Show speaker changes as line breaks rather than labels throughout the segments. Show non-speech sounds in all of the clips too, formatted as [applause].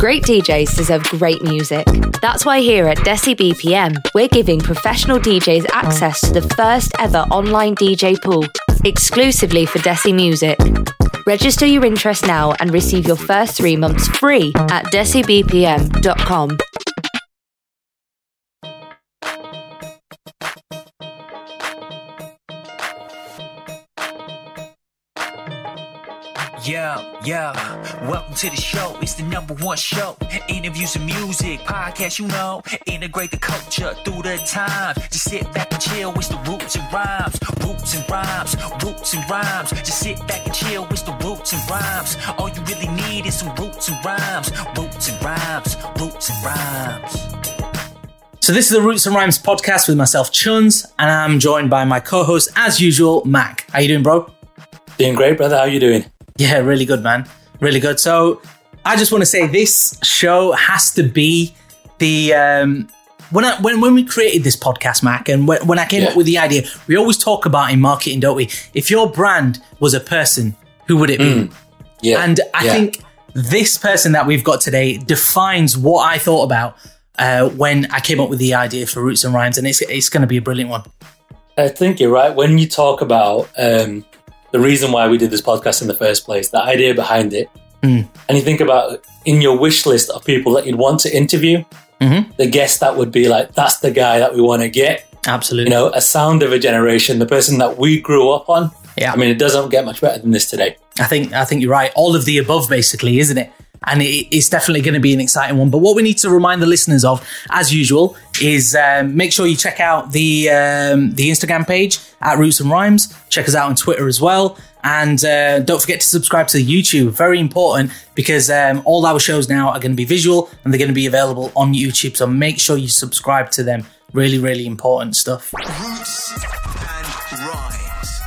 Great DJs deserve great music. That's why here at Desi BPM, we're giving professional DJs access to the first ever online DJ pool, exclusively for Desi Music. Register your interest now and receive your first three months free at desibpm.com.
Yeah, yeah. Welcome to the show. It's the number one show. Interviews and music, podcast, you know. Integrate the culture through the times. Just sit back and chill. It's the roots and rhymes. Roots and rhymes. Roots and rhymes. Just sit back and chill. It's the roots and rhymes. All you really need is some roots and rhymes. Roots and rhymes. Roots and rhymes.
So this is the Roots and Rhymes podcast with myself, Chuns, and I'm joined by my co-host, as usual, Mac. How you doing, bro?
Doing great, brother. How you doing?
Yeah, really good, man. Really good. So I just want to say this show has to be the um, when I when when we created this podcast, Mac, and when, when I came
Yeah.
up with the idea, we always talk about in marketing, don't we? If your brand was a person, who would it be?
Yeah.
And I
yeah.
think this person that we've got today defines what I thought about uh, when I came up with the idea for Roots and Rhymes, and it's it's going to be a brilliant one.
I think you're right. When you talk about um, the reason why we did this podcast in the first place, the idea behind it,
Mm.
and you think about in your wish list of people that you'd want to interview,
Mhm.
the guest that would be like, that's the guy that we want to get.
Absolutely.
You know, a sound of a generation, the person that we grew up on.
Yeah.
I mean, it doesn't get much better than this today.
I think I think you're right. All of the above, basically, isn't it? And it, it's definitely going to be an exciting one. But what we need to remind the listeners of, as usual, is um, make sure you check out the um, the Instagram page at Roots and Rhymes. Check us out on Twitter as well, and uh, don't forget to subscribe to the YouTube. Very important because um, all our shows now are going to be visual and they're going to be available on YouTube. So make sure you subscribe to them. Really, really important stuff.
Roots and rhymes.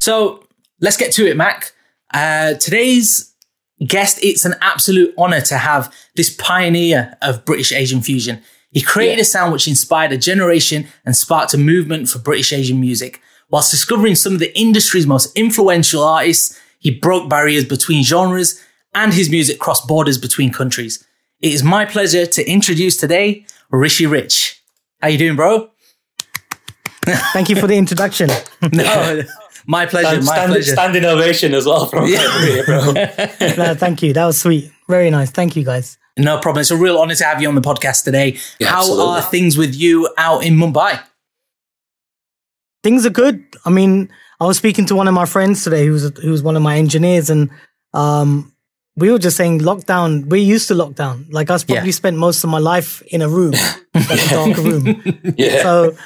So let's get to it, Mac. Uh, today's guest, it's an absolute honor to have this pioneer of British Asian fusion. He created
Yeah.
a sound which inspired a generation and sparked a movement for British Asian music. Whilst discovering some of the industry's most influential artists, he broke barriers between genres and his music crossed borders between countries. It is my pleasure to introduce today Rishi Rich. How you doing, bro?
Thank you for the introduction. [laughs]
No, [laughs] my pleasure.
Stand,
my
stand,
pleasure.
standing ovation as well from [laughs] everybody, bro. [laughs]
no, thank you. That was sweet. Very nice. Thank you, guys.
No problem. It's a real honor to have you on the podcast today.
Yeah,
How
absolutely.
are things with you out in Mumbai?
Things are good. I mean, I was speaking to one of my friends today, who was who was one of my engineers, and um, we were just saying lockdown. We're used to lockdown. Like I probably
Yeah.
spent most of my life in a room, [laughs] like a dark room.
Yeah.
So,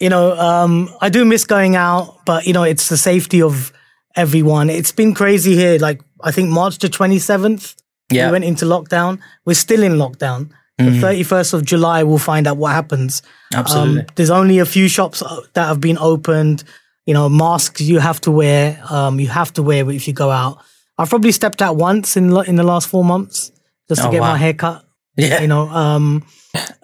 you know, um, I do miss going out, but you know, it's the safety of everyone. It's been crazy here. Like I think March the twenty seventh,
Yeah.
we went into lockdown. We're still in lockdown. The thirty first of July, we'll find out what happens.
Absolutely.
Um, there's only a few shops uh, that have been opened. You know, masks you have to wear. Um, you have to wear if you go out. I've probably stepped out once in lo- in the last four months just to
Oh,
get
wow.
my hair cut
yeah.
you know um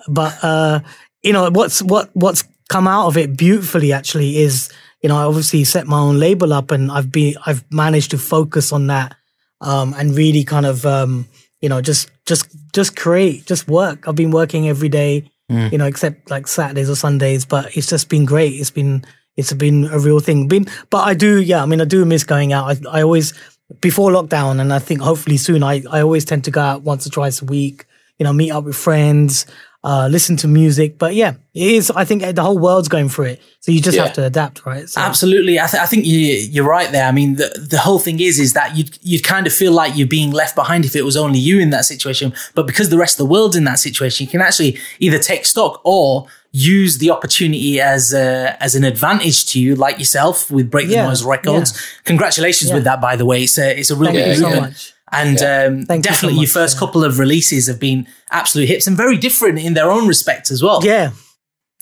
but uh you know what's what what's come out of it beautifully actually is you know i obviously set my own label up and i've been i've managed to focus on that um and really kind of um you know just just just create just work. I've been working every day you know except like saturdays or sundays but it's just been great. It's been it's been a real thing. Been but i do yeah i mean i do miss going out. I, I always before lockdown and i think hopefully soon i i always tend to go out once or twice a week you know, meet up with friends, uh, listen to music. But yeah, it is. I think the whole world's going through it, so you just
Yeah.
have to adapt, right? So,
Absolutely. I, th- I think you, you're right there. I mean, the, the whole thing is, is that you'd, you'd kind of feel like you're being left behind if it was only you in that situation. But because the rest of the world's in that situation, you can actually either take stock or use the opportunity as a, as an advantage to you, like yourself with Break the
Yeah,
Noise Records. Congratulations with that, by the way. It's a, it's a real
Thank you so much.
And um,
Thank you so
definitely your first
yeah.
couple of releases have been absolute hits and very different in their own respect as well.
Yeah,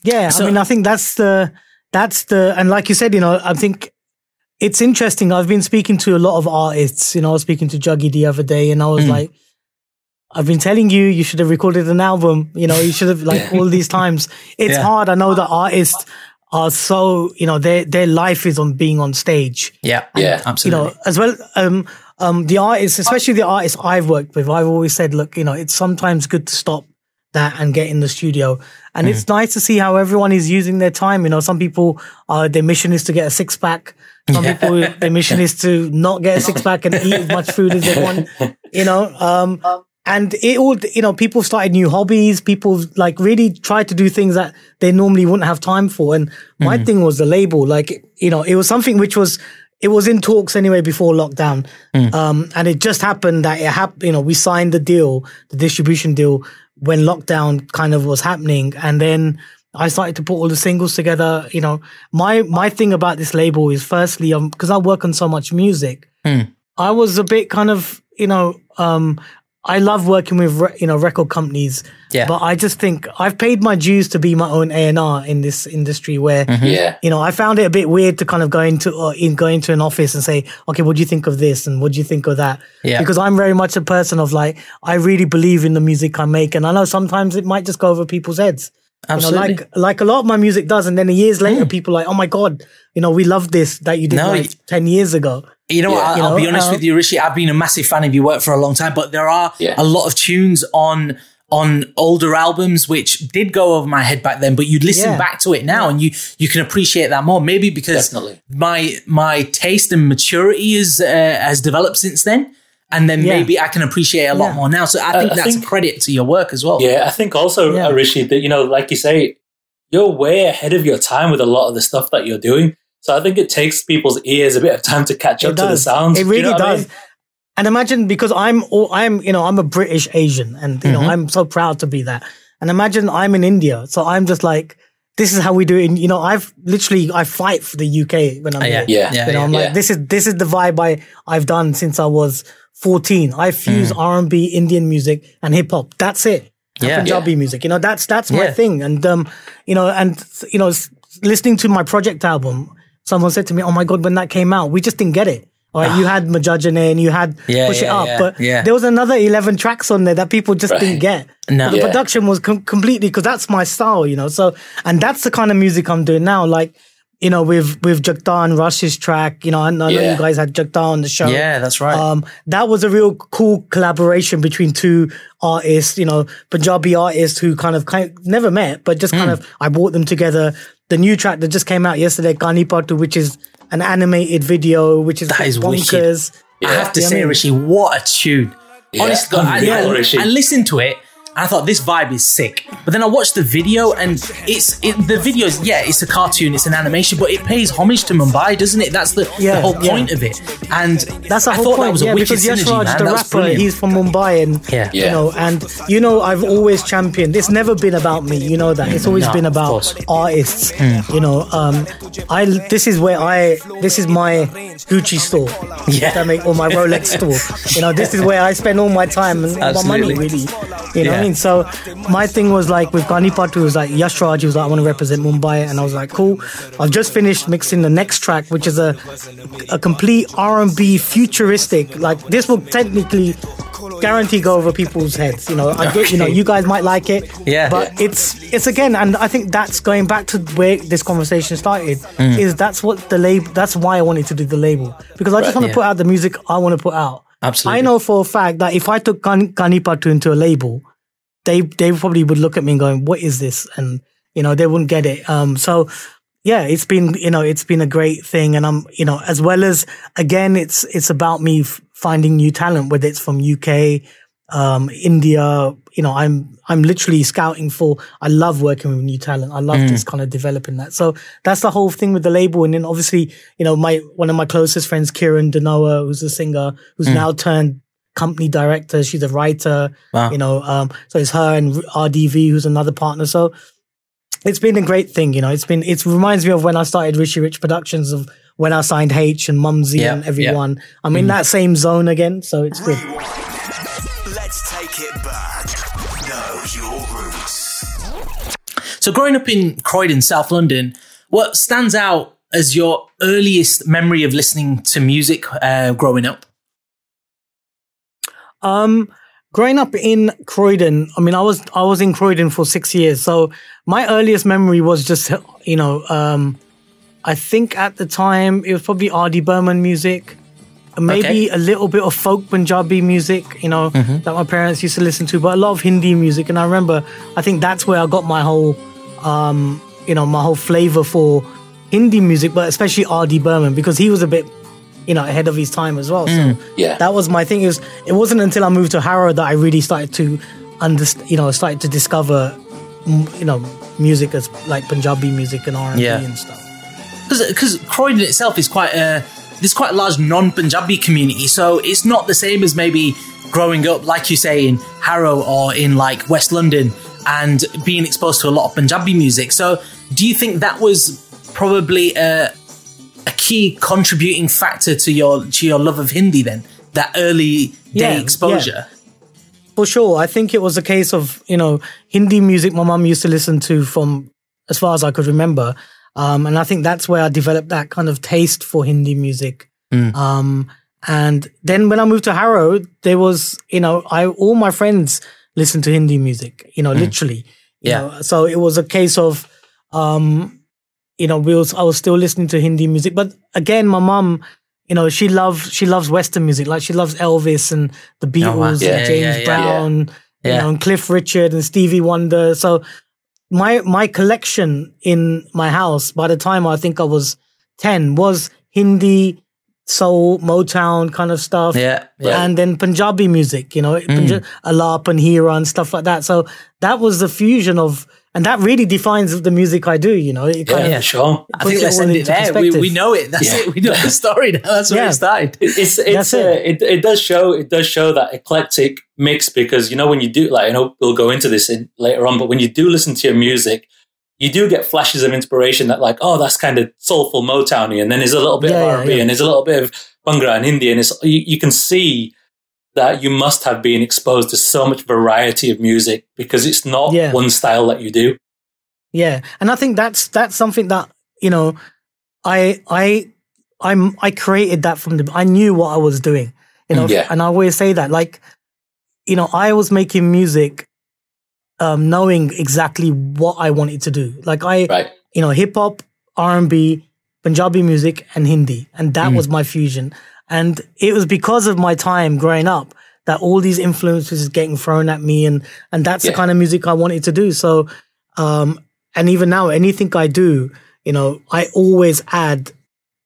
yeah.
So-
I mean, I think that's the that's the and like you said, you know, I think it's interesting. I've been speaking to a lot of artists. You know, I was speaking to Juggy the other day, and I was
Mm.
like. I've been telling you, you should have recorded an album. You know, you should have like all these times. [laughs] It's
Yeah.
hard. I know that artists are so, you know, their their life is on being on stage.
Yeah.
Yeah.
Absolutely.
you know, as well. Um, um, the artists, especially the artists I've worked with, I've always said, look, you know, it's sometimes good to stop that and get in the studio. And it's nice to see how everyone is using their time. You know, some people, uh, their mission is to get a six pack. Some people, their mission is to not get a six pack and eat as much food as they want. You know, um, and it all, you know, people started new hobbies. People like really tried to do things that they normally wouldn't have time for. And my thing was the label. Like, you know, it was something which was, it was in talks anyway before lockdown. Um, and it just happened that it happened, you know, we signed the deal, the distribution deal when lockdown kind of was happening. And then I started to put all the singles together. You know, my, my thing about this label is firstly, um, cause I work on so much music, I was a bit kind of, you know, um, I love working with re- you know record companies,
Yeah.
but I just think I've paid my dues to be my own A and R in this industry. Where
Yeah.
you know I found it a bit weird to kind of go into uh, in go into an office and say, okay, what do you think of this and what do you think of that?
Yeah.
Because I'm very much a person of like I really believe in the music I make, and I know sometimes it might just go over people's heads.
Absolutely.
You know, like like a lot of my music does, and then years later, people are like, oh my god, you know, we love this that you did
No,
like
y-
ten years ago.
You know, what,
Yeah.
I'll,
You
I'll be honest
uh,
with you, Rishi. I've been a massive fan of your work for a long time, but there are
Yeah.
a lot of tunes on on older albums which did go over my head back then. But you'd listen
Yeah.
back to it now, and you you can appreciate that more. Maybe because
Definitely.
my my taste and maturity is uh, has developed since then, and then
Yeah.
maybe I can appreciate a lot
Yeah.
more now. So I think
I
that's
think-
a credit to your work as well.
Yeah, I think also,
Yeah.
uh, Rishi, that, you know, like you say, you're way ahead of your time with a lot of the stuff that you're doing. So I think it takes people's ears a bit of time to catch up
It
to the sounds.
It
Do you
really
know what I
does.
mean?
And imagine because I'm all, I'm you know I'm a British Asian and you know
Mm-hmm.
I'm so proud to be that. And imagine I'm in India, so I'm just like this is how we do it. And, you know I've literally I fight for the UK when I'm
Uh, yeah,
here.
Yeah.
yeah,
You know
yeah.
I'm
yeah.
like this is this is the vibe I I've done since I was 14. I fuse
Mm.
R&B, Indian music, and hip hop. That's it.
Yeah.
Punjabi music. You know that's that's my
Yeah.
thing. And um you know and you know s- listening to my project album, someone said to me, "Oh my god, when that came out, we just didn't get it." Right, you ah. had Majajane and you had
Yeah,
Push It Up,
yeah,
but
yeah.
there was another 11 tracks on there that people just didn't get.
No.
The
Yeah.
production was com- completely, because that's my style, you know. So, and that's the kind of music I'm doing now. Like, you know, with with Jagda and Rush's track, you know, I, I know
Yeah.
you guys had Jagda on the show.
Yeah, that's right.
Um, that was a real cool collaboration between two artists, you know, Punjabi artists who kind of kind never met, but just kind
Hmm.
of I brought them together. The new track that just came out yesterday, Kani Patu, which is an animated video, which is
That is wicked.
bonkers.
I have to
Yeah, I
say,
mean-
Rishi, what a tune. Honestly, I, I, I listened to it and I thought this vibe is sick. But then I watched the video and it's it, the video is yeah, it's a cartoon, it's an animation, but it pays homage to Mumbai, doesn't it? That's the, the
Yeah,
whole
yeah.
point of it. And
That's the
I
whole
thought
point.
that was a
yeah,
wicked
because Yash
synergy,
Raj,
man.
the
That
rapper,
brilliant.
he's from Mumbai, and
Yeah.
you know, and you know, I've always championed. It's never been about me. You know that. It's always
No,
been about
course.
artists. You know, um, I this is where I this is my Gucci store.
Yeah.
If I make or my Rolex store. You know, this is where I spend all my time and all my money really. You know
Yeah.
I mean? So my thing was like with Gani Patu was like Yash Raj, he was like, I want to represent Mumbai and I was like, cool. I've just finished mixing the next track, which is a a complete R and B futuristic. Like this will technically guarantee go over people's heads. You know, I get you know, you guys might like it.
Yeah.
But it's it's again, and I think that's going back to where this conversation started.
Mm.
Is that's what the label that's why I wanted to do the label. Because I just want to
yeah.
put out the music I want to put out.
Absolutely.
I know for a fact that if I took Kan- Kanipatu into a label, they they probably would look at me and going, "What is this?" And you know they wouldn't get it. Um, so yeah, it's been you know it's been a great thing, and I'm you know as well as again it's it's about me f- finding new talent, whether it's from UK, um, India. You know, I'm I'm literally scouting for. I love working with new talent. I love just kind of developing that. So that's the whole thing with the label, and then obviously you know my one of my closest friends, Kieran Denoa, who's a singer, who's now turned company director. She's a writer.
Wow.
You know, um, so it's her and RDV, who's another partner. So it's been a great thing. You know, it's been it reminds me of when I started Rishi Rich Productions of when I signed H and Mumzy
Yeah,
and
yeah.
everyone. I'm in that same zone again, so it's good.
Let's take it back. Know your roots.
So, growing up in Croydon, South London, what stands out as your earliest memory of listening to music uh, growing up?
Um, growing up in Croydon, I mean, I was I was in Croydon for six years, so my earliest memory was just you know, um, I think at the time it was probably R.D. Burman music. maybe a little bit of folk Punjabi music, you know, that my parents used to listen to, but a lot of Hindi music. And I remember, I think that's where I got my whole, um, you know, my whole flavor for Hindi music, but especially R.D. Burman because he was a bit, you know, ahead of his time as well. So
Yeah.
that was my thing. It was. It wasn't until I moved to Harrow that I really started to understand, you know, started to discover, mm, you know, music as like Punjabi music and R and B
Yeah.
and stuff.
because Croydon itself is quite a there's quite a large non-Punjabi community, so it's not the same as maybe growing up, like you say, in Harrow or in like West London and being exposed to a lot of Punjabi music. So, do you think that was probably a a key contributing factor to your to your love of Hindi then? That early day
Yeah,
exposure.
For sure. I think it was a case of, you know, Hindi music my mum used to listen to from as far as I could remember. Um, and I think that's where I developed that kind of taste for Hindi music. Um, and then when I moved to Harrow, there was, you know, I all my friends listened to Hindi music, you know, literally. You
Yeah.
know, so it was a case of um, you know, we was I was still listening to Hindi music. But again, my mum, you know, she loves she loves Western music. Like she loves Elvis and the Beatles
Oh, wow.
and James
yeah, yeah.
Brown, you
Yeah.
know, and Cliff Richard and Stevie Wonder. So my my collection in my house by the time I think I was ten was Hindi, soul, Motown kind of stuff.
Yeah, yeah.
And then Punjabi music, you know, mm. Punja- Alaap and Heera and stuff like that. So that was the fusion of, and that really defines the music I do, you know. It kind
Yeah,
of,
sure.
I think
puts it
let's end it
into
there. We,
perspective.
we know it. That's
Yeah.
it. We know the story now. That's where
Yeah.
it started.
it's it's
That's
uh,
it.
it. it does show it does show that eclectic mix because you know when you do like I know we'll go into this in, later on, but when you do listen to your music, you do get flashes of inspiration that like oh that's kind of soulful Motowny, and then there's a little bit
Yeah,
of
yeah,
R and B,
yeah.
and there's a little bit of Bhangra and Indian. and it's you, you can see that you must have been exposed to so much variety of music because it's not
Yeah.
one style that you do.
Yeah, and I think that's that's something that you know, I I I'm I created that from the I knew what I was doing, you know,
Yeah.
and I always say that like, you know, I was making music, um, knowing exactly what I wanted to do. Like I,
Right.
you know, hip hop, R and B, Punjabi music, and Hindi, and that
Mm.
was my fusion. And it was because of my time growing up that all these influences is getting thrown at me, and and that's
Yeah.
the kind of music I wanted to do. So, um, and even now, anything I do, you know, I always add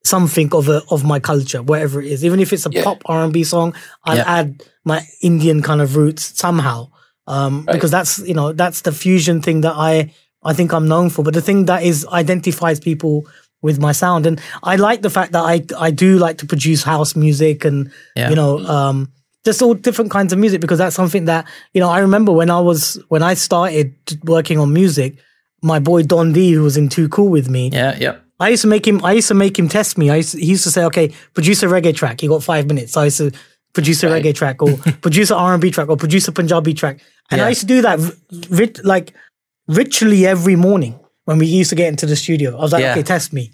something of a of my culture, wherever it is. Even if it's a
Yeah.
pop R and B song, I'll
Yeah.
add my Indian kind of roots somehow, um,
Right.
because that's you know that's the fusion thing that I I think I'm known for. But the thing that is identifies people with my sound, and I like the fact that I I do like to produce house music and
Yeah.
you know um, just all different kinds of music because that's something that you know I remember when I was when I started working on music. My boy Don D, who was in Too Cool with me,
Yeah, yeah.
I used to make him. I used to make him test me. I used to, he used to say, "Okay, produce a reggae track. You got five minutes." So I used to produce a
Right.
reggae track, or [laughs] produce an R and B track, or produce a Punjabi track. And
Yeah.
I used to do that, like ritually every morning when we used to get into the studio. I was like,
Yeah.
"Okay, test me,"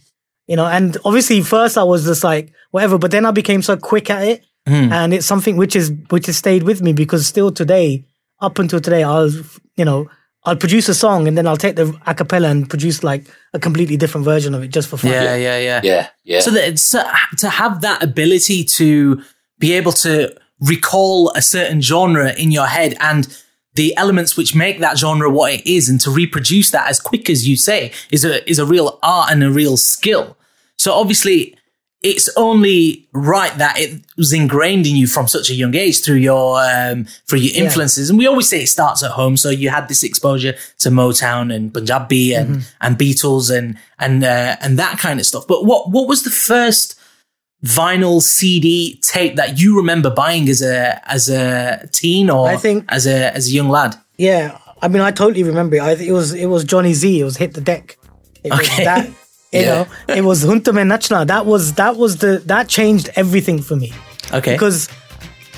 you know. And obviously, first I was just like, whatever. But then I became so quick at it,
Hmm.
and it's something which is which has stayed with me because still today, up until today, I'll you know. I'll produce a song and then I'll take the a cappella and produce like a completely different version of it just for fun.
Yeah, yeah, yeah.
Yeah, yeah.
So that it's, uh, to have that ability to be able to recall a certain genre in your head and the elements which make that genre what it is and to reproduce that as quick as you say is a is a real art and a real skill. So obviously it's only right that it was ingrained in you from such a young age through your um, through your influences. And we always say it starts at home. So you had this exposure to Motown and Punjabi and and Beatles and and uh, and that kind of stuff. But what what was the first vinyl CD tape that you remember buying as a as a teen or
I think-
as a as a young lad?
Yeah, I mean, I totally remember it. I, it was it was Johnny Zee. It was hit the deck. It was
Okay.
that. You
Yeah.
know, it was Hunta Me Nachna. That was that was the that changed everything for me
Okay.
because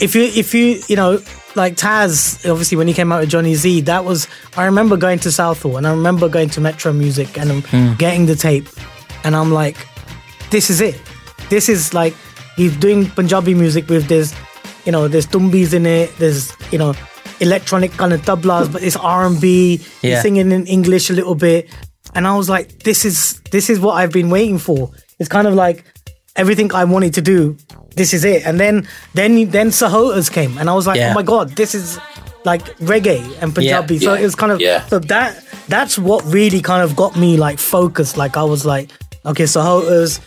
if you if you you know like Taz obviously when he came out with Johnny Zee that was I remember going to Southall and I remember going to Metro Music and I'm hmm. getting the tape and I'm like this is it this is like he's doing Punjabi music with this you know there's tumbis in it there's you know electronic kind of tablas but it's R&B
Yeah.
he's singing in English a little bit and I was like this is this is what I've been waiting for it's kind of like everything I wanted to do this is it. And then then then Sahotas came, and I was like, oh
Yeah.
oh my god, this is like reggae and Punjabi. So
Yeah.
it was kind of
Yeah.
so that that's what really kind of got me like focused. Like I was like, okay, Sahotas,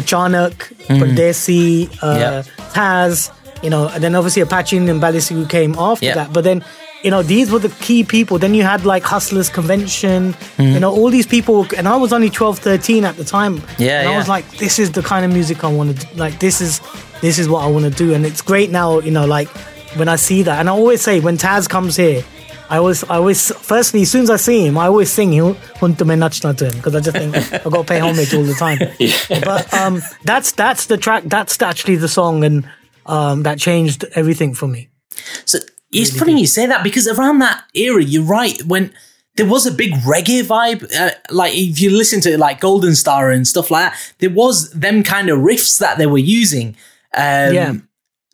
Achanak, Pradesi, uh,
Mm-hmm.
Taz, you know, and then obviously Apache and Bally Sagoo came after
Yeah.
that. But then, you know, these were the key people. Then you had like Hustlers Convention,
Mm-hmm.
you know, all these people. And I was only 12, 13 at the time.
Yeah,
And I was like, this is the kind of music I want to do. Like, this is, this is what I want to do. And it's great now, you know, like when I see that. And I always say, when Taz comes here, I always, I always, firstly, as soon as I see him, I always sing Hunta Me Nachna to him because I just think [laughs] I've got to pay homage all the time. [laughs] But um, that's that's the track. That's actually the song, and um, that changed everything for me.
So it's funny you say that because around that era, you're right. When there was a big reggae vibe, uh, like if you listen to like Golden Star and stuff like that, there was them kind of riffs that they were using. Um,
Yeah.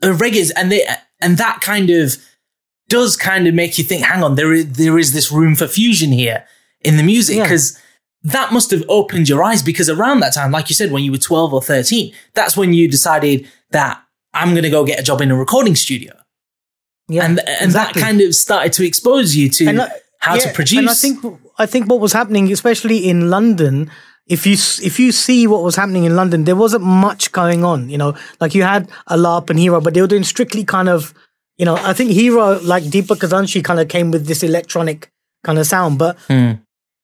uh, reggae's and they and that kind of does kind of make you think. Hang on, there is there is this room for fusion here in the music
Yeah.
because. That must have opened your eyes because around that time, like you said, when you were 12 or 13, that's when you decided that I'm going to go get a job in a recording studio
Yeah,
and and
exactly.
that kind of started to expose you to
I-
how to produce.
And I think I think what was happening, especially in London, if you if you see what was happening in London, there wasn't much going on. You know, like you had a Alaap and Heera, but they were doing strictly kind of, you know, I think Heera like Deepak Khazanchi kind of came with this electronic kind of sound, but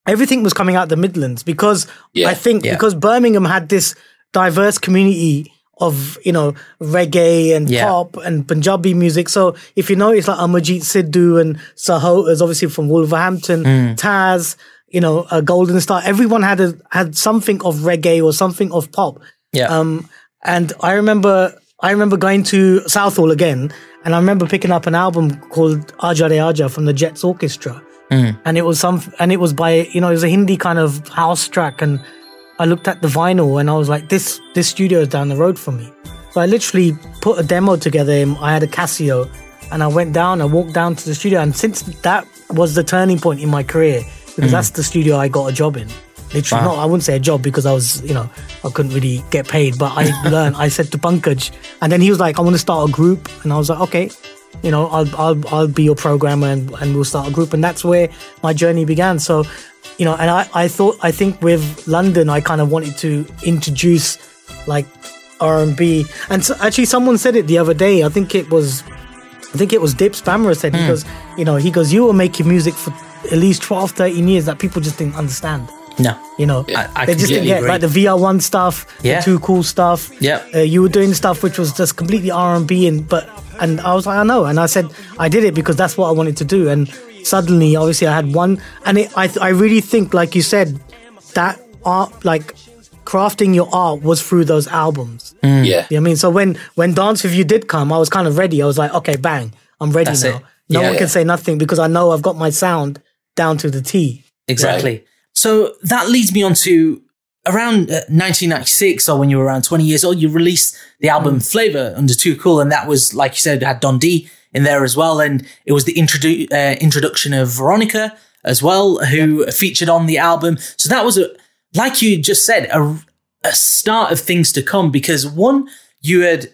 everything was coming out the Midlands because
Yeah,
I think
yeah.
because Birmingham had this diverse community of you know reggae and
Yeah.
pop and Punjabi music. So if you notice, like Amarjeet Sidhu and Sahotas, obviously from Wolverhampton,
Hmm.
Taz, you know, a Golden Star, everyone had a, had something of reggae or something of pop.
yeah,
Um, and I remember, I remember going to Southall again, and I remember picking up an album called Aja Re Aja from the Jets Orchestra, hmm. and it was some, and it was by, you know, it was a Hindi kind of house track, and I looked at the vinyl, and I was like, this, this studio is down the road from me. So I literally put a demo together. I had a Casio, and I went down, I walked down to the studio, and since that was the turning point in my career, because hmm. that's the studio I got a job in. Literally,
Wow.
not I wouldn't say a job because I was, you know, I couldn't really get paid, but I [laughs] learned. I said to Pankaj, and then he was like, "I want to start a group," and I was like, "Okay." You know, I'll I'll I'll be your programmer and, and we'll start a group, and that's where my journey began. So, you know, and I, I thought I think with London, I kind of wanted to introduce like R and B, and so, actually someone said it the other day. I think it was I think it was Dipps Bhamrah said he hmm. goes, you know, he goes, you were making music for at least 12, 13 years that people just didn't understand.
No,
You know,
I- I
they just didn't get
agree.
like the VR1 stuff,
Yeah.
the too cool stuff.
Yeah.
uh, you were doing stuff which was just completely R and B, and but and I was like, I know, and I said I did it because that's what I wanted to do, and suddenly, obviously, I had one, and it, I I really think, like you said, that art, like crafting your art, was through those albums.
Yeah.
You know what I mean? So when when Dance With You did come, I was kind of ready. I was like, okay, bang, I'm ready
That's
now.
it.
No
Yeah.
one can say nothing because I know I've got my sound down to the T.
exactly. So that leads me on to around uh, 1996 or when you were around 20 years old, you released the album
Mm.
Flavor under Too Cool, and that was like you said had Don D in there as well, and it was the introdu- uh, introduction of Veronica as well, who featured on the album. So that was a like you just said a, a start of things to come because one you had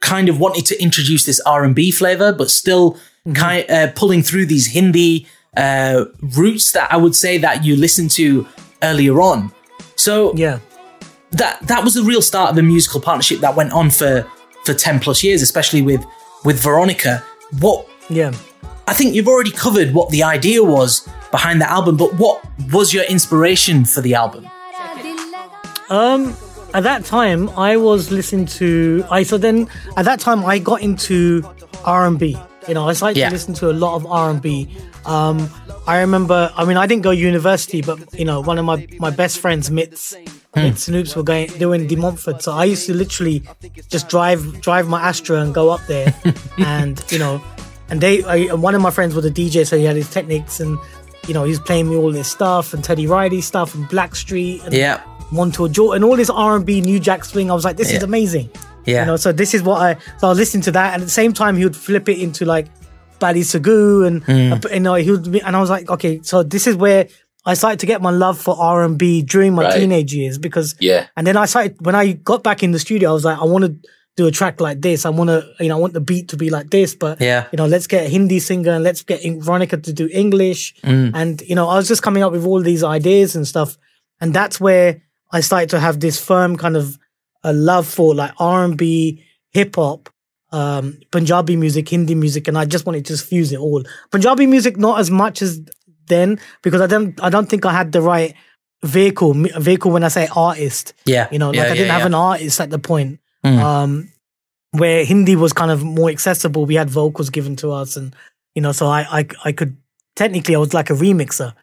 kind of wanted to introduce this R and B flavor, but still
Mm-hmm.
kind uh, pulling through these Hindi uh, roots that I would say that you listened to earlier on. So
Yeah.
that that was the real start of a musical partnership that went on for for ten plus years, especially with with Veronica. What
Yeah.
I think you've already covered what the idea was behind the album, but what was your inspiration for the album?
Um, at that time, I was listening to. I so then at that time I got into R and B. You know, I started
Yeah.
to listen to a lot of R and B. Um, I remember. I mean, I didn't go university, but you know, one of my my best friends, Mitz, Mitz and Oops, were going doing De Montfort. So I used to literally just drive drive my Astra and go up there, [laughs] and you know, and they. I, and one of my friends was a DJ, so he had his techniques and. You know, he was playing me all this stuff and Teddy Riley stuff and Blackstreet and
Yeah,
Montell Jordan, and all this R and B, New Jack Swing. I was like, this is amazing.
yeah,
You know, so this is what I. So I was listening to that, and at the same time, he would flip it into like Badi Sagoo, and uh, you know, he would. And I was like, okay, so this is where I started to get my love for R and B during my
Right.
teenage years because.
Yeah.
And then I started when I got back in the studio, I was like, I want to do a track like this. I want to, you know, I want the beat to be like this, but
Yeah.
you know, let's get a Hindi singer and let's get Veronica to do English.
Mm.
And you know, I was just coming up with all these ideas and stuff, and that's where I started to have this firm kind of a love for like R and B, hip hop, um, Punjabi music, Hindi music, and I just wanted to just fuse it all. Punjabi music, not as much as then because I don't, I don't think I had the right vehicle. Vehicle when I say artist,
Yeah.
you know, like
Yeah,
I
yeah,
didn't have
yeah.
an artist at the point.
Mm.
Um, where Hindi was kind of more accessible, we had vocals given to us, and you know, so I, I, I could technically I was like a remixer.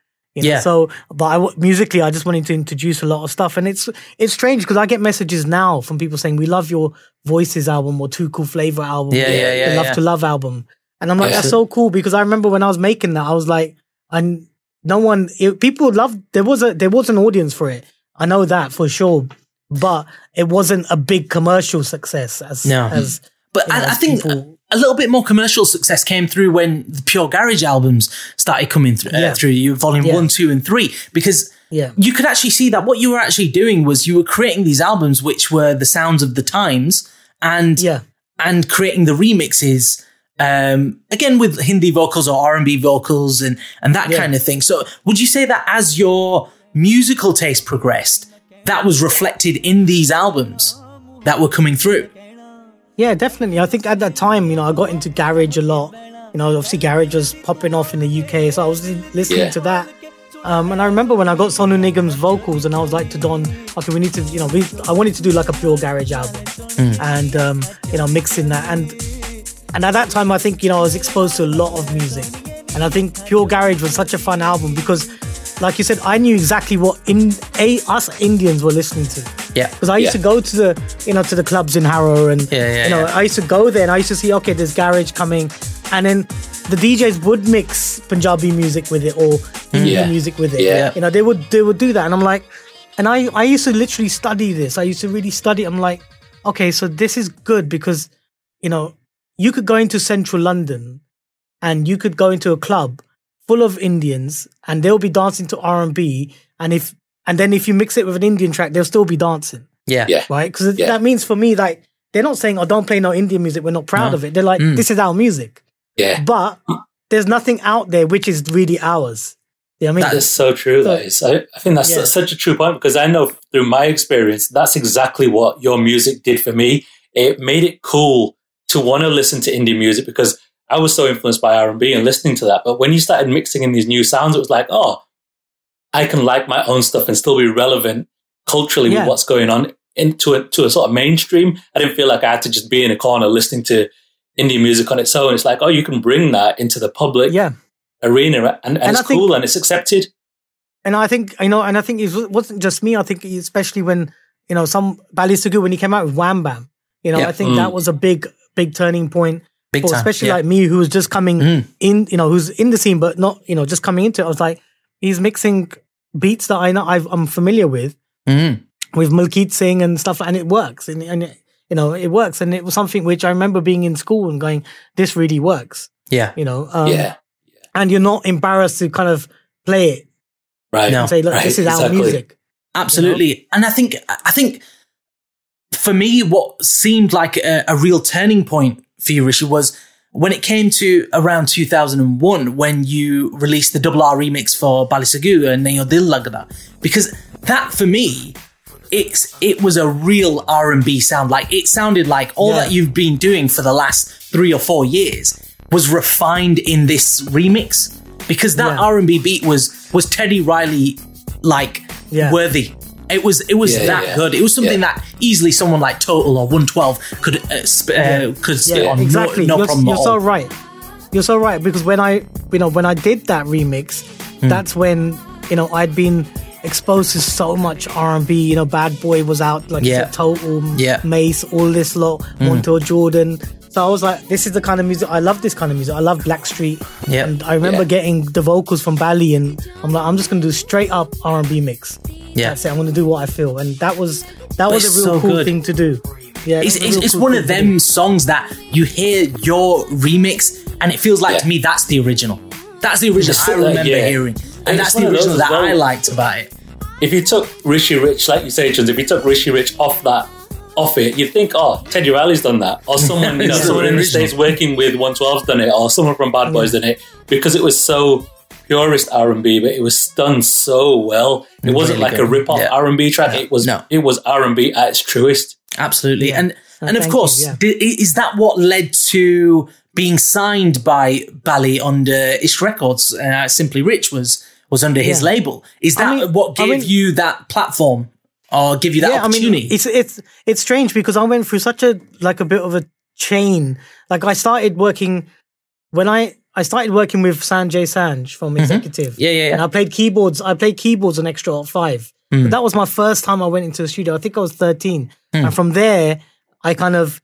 You know?
Yeah.
So, but I w- musically, I just wanted to introduce a lot of stuff, and it's it's strange because I get messages now from people saying we love your Voices album or Too Cool Flavor album,
Yeah, yeah, yeah,
the Love
yeah.
to Love album, and I'm like, that's so cool because I remember when I was making that, I was like, and no one, it, people loved. There was a there was an audience for it. I know that for sure, but it wasn't a big commercial success as
No.
as
But
you know,
I, I think
people-
a little bit more commercial success came through when the Pure Garage albums started coming through, uh,
Yeah.
through you, volume
Yeah.
one, two, and three, because
Yeah.
you could actually see that what you were actually doing was you were creating these albums which were the sounds of the times and
yeah
and creating the remixes um, again with Hindi vocals or R and B vocals and and that
Yeah.
kind of thing. So would you say that as your musical taste progressed, that was reflected in these albums that were coming through?
Yeah, definitely. I think at that time, you know, I got into garage a lot. You know, obviously garage was popping off in the UK, so I was listening
Yeah.
to that. Um, and I remember when I got Sonu Nigam's vocals, and I was like to Don, okay, we need to, you know, we, I wanted to do like a pure garage album, and um, you know, mixing that. And and at that time, I think you know, I was exposed to a lot of music, and I think Pure Garage was such a fun album because, like you said, I knew exactly what in a us Indians were listening to.
Yeah.
Because I used
Yeah.
to go to the, you know, to the clubs in Harrow, and
Yeah, yeah,
you know. I used to go there and I used to see, okay, there's garage coming, and then the DJs would mix Punjabi music with it or mm-hmm. Hindi
Yeah.
music with it.
Yeah.
You know, they would they would do that, and I'm like, and I I used to literally study this. I used to really study. I'm like, okay, so this is good because, you know, you could go into central London, and you could go into a club full of Indians, and they'll be dancing to R and B, and if and then if you mix it with an Indian track, they'll still be dancing
Yeah.
Yeah.
right? Because
Yeah.
that means for me, like, they're not saying, "Oh, don't play no Indian music. We're not proud
No.
of it." They're like,
Mm.
"This is our music,"
Yeah.
but there's nothing out there which is really ours. You know I mean?
That is so true.
So-
that is. I, I think that's
Yeah.
such a true point because I know through my experience, that's exactly what your music did for me. It made it cool to want to listen to Indian music because I was so influenced by R and B and listening to that. But when you started mixing in these new sounds, it was like, oh, I can like my own stuff and still be relevant culturally
Yeah.
with what's going on into a, to a sort of mainstream. I didn't feel like I had to just be in a corner listening to indie music on its own. It's like, oh, you can bring that into the public
yeah,
arena and, and,
And
it's
I think-
cool and it's accepted.
and I think you know, and I think it wasn't just me. I think especially when you know some Bally Sagoo when he came out with Wham Bam, you know,
Yeah.
I think
Mm.
that was a big big turning point.
Big
for
time.
especially
yeah.
like me who was just coming
Mm.
in, you know, who's in the scene but not, you know, just coming into it. I was like, he's mixing beats that I know I've, I'm familiar with
Mhm.
with Malkeet Singh and stuff, and it works. And, and it, you know, it works. And it was something which I remember being in school and going, this really works,
Yeah.
you know. Um,
yeah.
And you're not embarrassed to kind of play it
Right.
No.
and say, look,
Right,
this is our music.
Absolutely. And I think, I think for me, what seemed like a, a real turning point for you, Rishi, was when it came to around 2001, when you released the double R remix for Bally Sagoo and Nayo Dil Lagda. Because that, for me, it's, it was a real R&B sound. Like, it sounded like all
Yeah.
that you've been doing for the last three or four years was refined in this remix. Because that
Yeah.
R&B beat was, was Teddy Riley, like,
Yeah.
worthy. It was it was
Yeah,
that
yeah.
good. It was something
Yeah.
that easily someone like Total or 112 could uh, sp- uh, could spit
Yeah,
on.
exactly.
No, no
you're
problem
you're
at
so right. You're so right because when I, you know, when I did that remix,
Hmm.
that's when you know I'd been exposed to so much R and B. You know, Bad Boy was out, like
Yeah.
said, Total,
Yeah.
Mace, all this lot, Montell Jordan. So I was like, this is the kind of music I love. This kind of music. I love Blackstreet.
Yeah.
And I remember
Yeah.
getting the vocals from Bally, and I'm like, I'm just gonna do straight up R and B mix.
Yeah.
That's it. I'm gonna do what I feel, and that was that was a real
so
cool
good.
thing to do. Yeah,
It's, it's,
real
it's
cool
one of
to do.
them songs that you hear your remix and it feels like
Yeah.
to me that's the original. That's the original
Just
I
like,
remember
yeah.
hearing.
And
And that's the original
as
that I liked about it.
If you took Rishi Rich, like you say, Chins, if you took Rishi Rich off that off it, you'd think, oh, Teddy Riley's done that, or someone, [laughs] you know, someone in the states working with 112's done it, or someone from Bad Boys done it, because it was so purist R and B, but it was done so well. It wasn't
Really
like a
good.
rip off
Yeah.
R and B track. It was
No.
it was R and B at its truest.
Absolutely. And and of course,
you, yeah.
di- is that what led to being signed by Bally under Ishq Records? Uh, Simply Rich was was under his
Yeah.
label. Is that
mean-
what
I
gave
mean-
you that platform or give you that
yeah, I
opportunity?
mean, it's it's it's strange because I went through such a like a bit of a chain. Like I started working when I I started working with Sanjay Sanj from Executive.
Mm-hmm. Yeah, yeah, yeah.
And I played keyboards. I played keyboards on Extra Five. But that was my first time I went into a studio. I think I was thirteen, and from there I kind of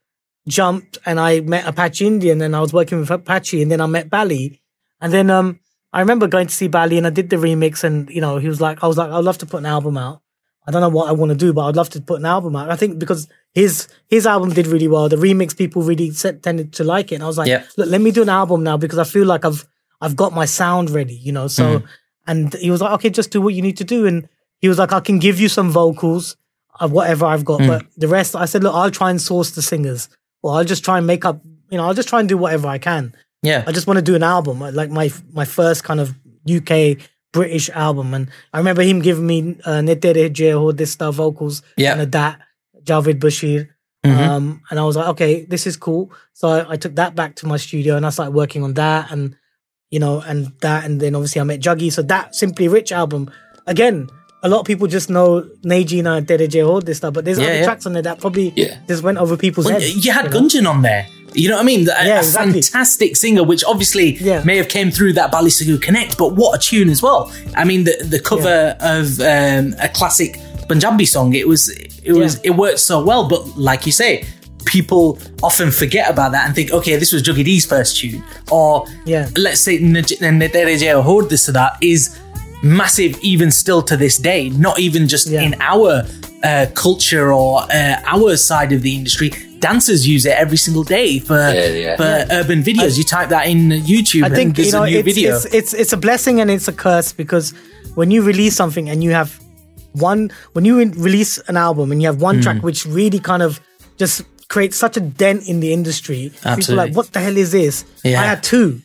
jumped and I met Apache Indian, and I was working with Apache, and then I met Bally, and then um I remember going to see Bally, and I did the remix, and you know he was like, I was like, I'd love to put an album out. I don't know what I want to do, but I'd love to put an album out. I think because his his album did really well, the remix people really set, tended to like it. And I was like,
Yeah.
look, let me do an album now because I feel like I've I've got my sound ready, you know. So mm-hmm. and he was like, okay, just do what you need to do. And he was like, I can give you some vocals of whatever I've got, mm. but the rest, I said, look, I'll try and source the singers, or I'll just try and make up, you know, I'll just try and do whatever I can.
yeah.
I just want to do an album, uh, like my my first kind of UK British album. And I remember him giving me uh, Nitere Jeho, this stuff, vocals,
Yeah.
and a dat, Javed Bashir. Um, and I was like, okay, this is cool. So I, I took that back to my studio and I started working on that and, you know, and that. And then obviously I met Juggy. So that Simply Rich album, again, a lot of people just know Nejina and Tere Jeho, this stuff, but there's
Yeah,
other
yeah.
tracks on there that probably
Yeah.
just went over people's
Well,
heads.
you had
know?
Gunjan on there. You know what I mean? A,
Yeah,
a
exactly.
fantastic singer, which obviously may have came through that Bally Sagoo Connect, but what a tune as well. I mean, the the cover of um, a classic Punjabi song, it was it was
Yeah.
it worked so well. But like you say, people often forget about that and think, okay, this was Juggy D's first tune, or
Yeah.
let's say Netere Jeo Hord this or that is massive even still to this day. Not even just
Yeah.
in our uh, culture or uh, our side of the industry. Dancers use it every single day for
yeah.
for urban videos. you type that in YouTube,
I think
and there's
you know
a new
it's,
video.
it's it's it's a blessing and it's a curse because when you release something and you have one when you release an album and you have one track which really kind of just creates such a dent in the industry. People are like, what the hell is this?
Yeah.
I had two.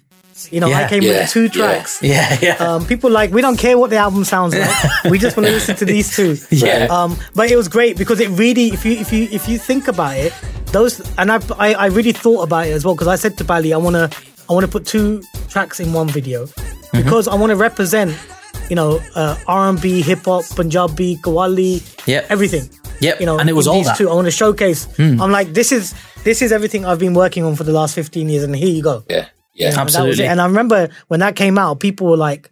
You know, I came
Yeah.
with two tracks.
yeah, yeah,
Um, people like we don't care what the album sounds like. we just want to [laughs] listen to these two.
Yeah.
Um, but it was great because it really, if you if you if you think about it, those and I I, I really thought about it as well because I said to Bally, I wanna I wanna put two tracks in one video
Mm-hmm.
because I want to represent, you know, uh, R and B, hip hop, Punjabi, Qawwali,
yeah,
everything.
Yeah,
You know,
and it was
in
all
these
that.
Two. I want to showcase. I'm like, this is this is everything I've been working on for the last 15 years, and here you go.
Yeah, yeah.
And that was
Absolutely.
it. And I remember when that came out, people were like,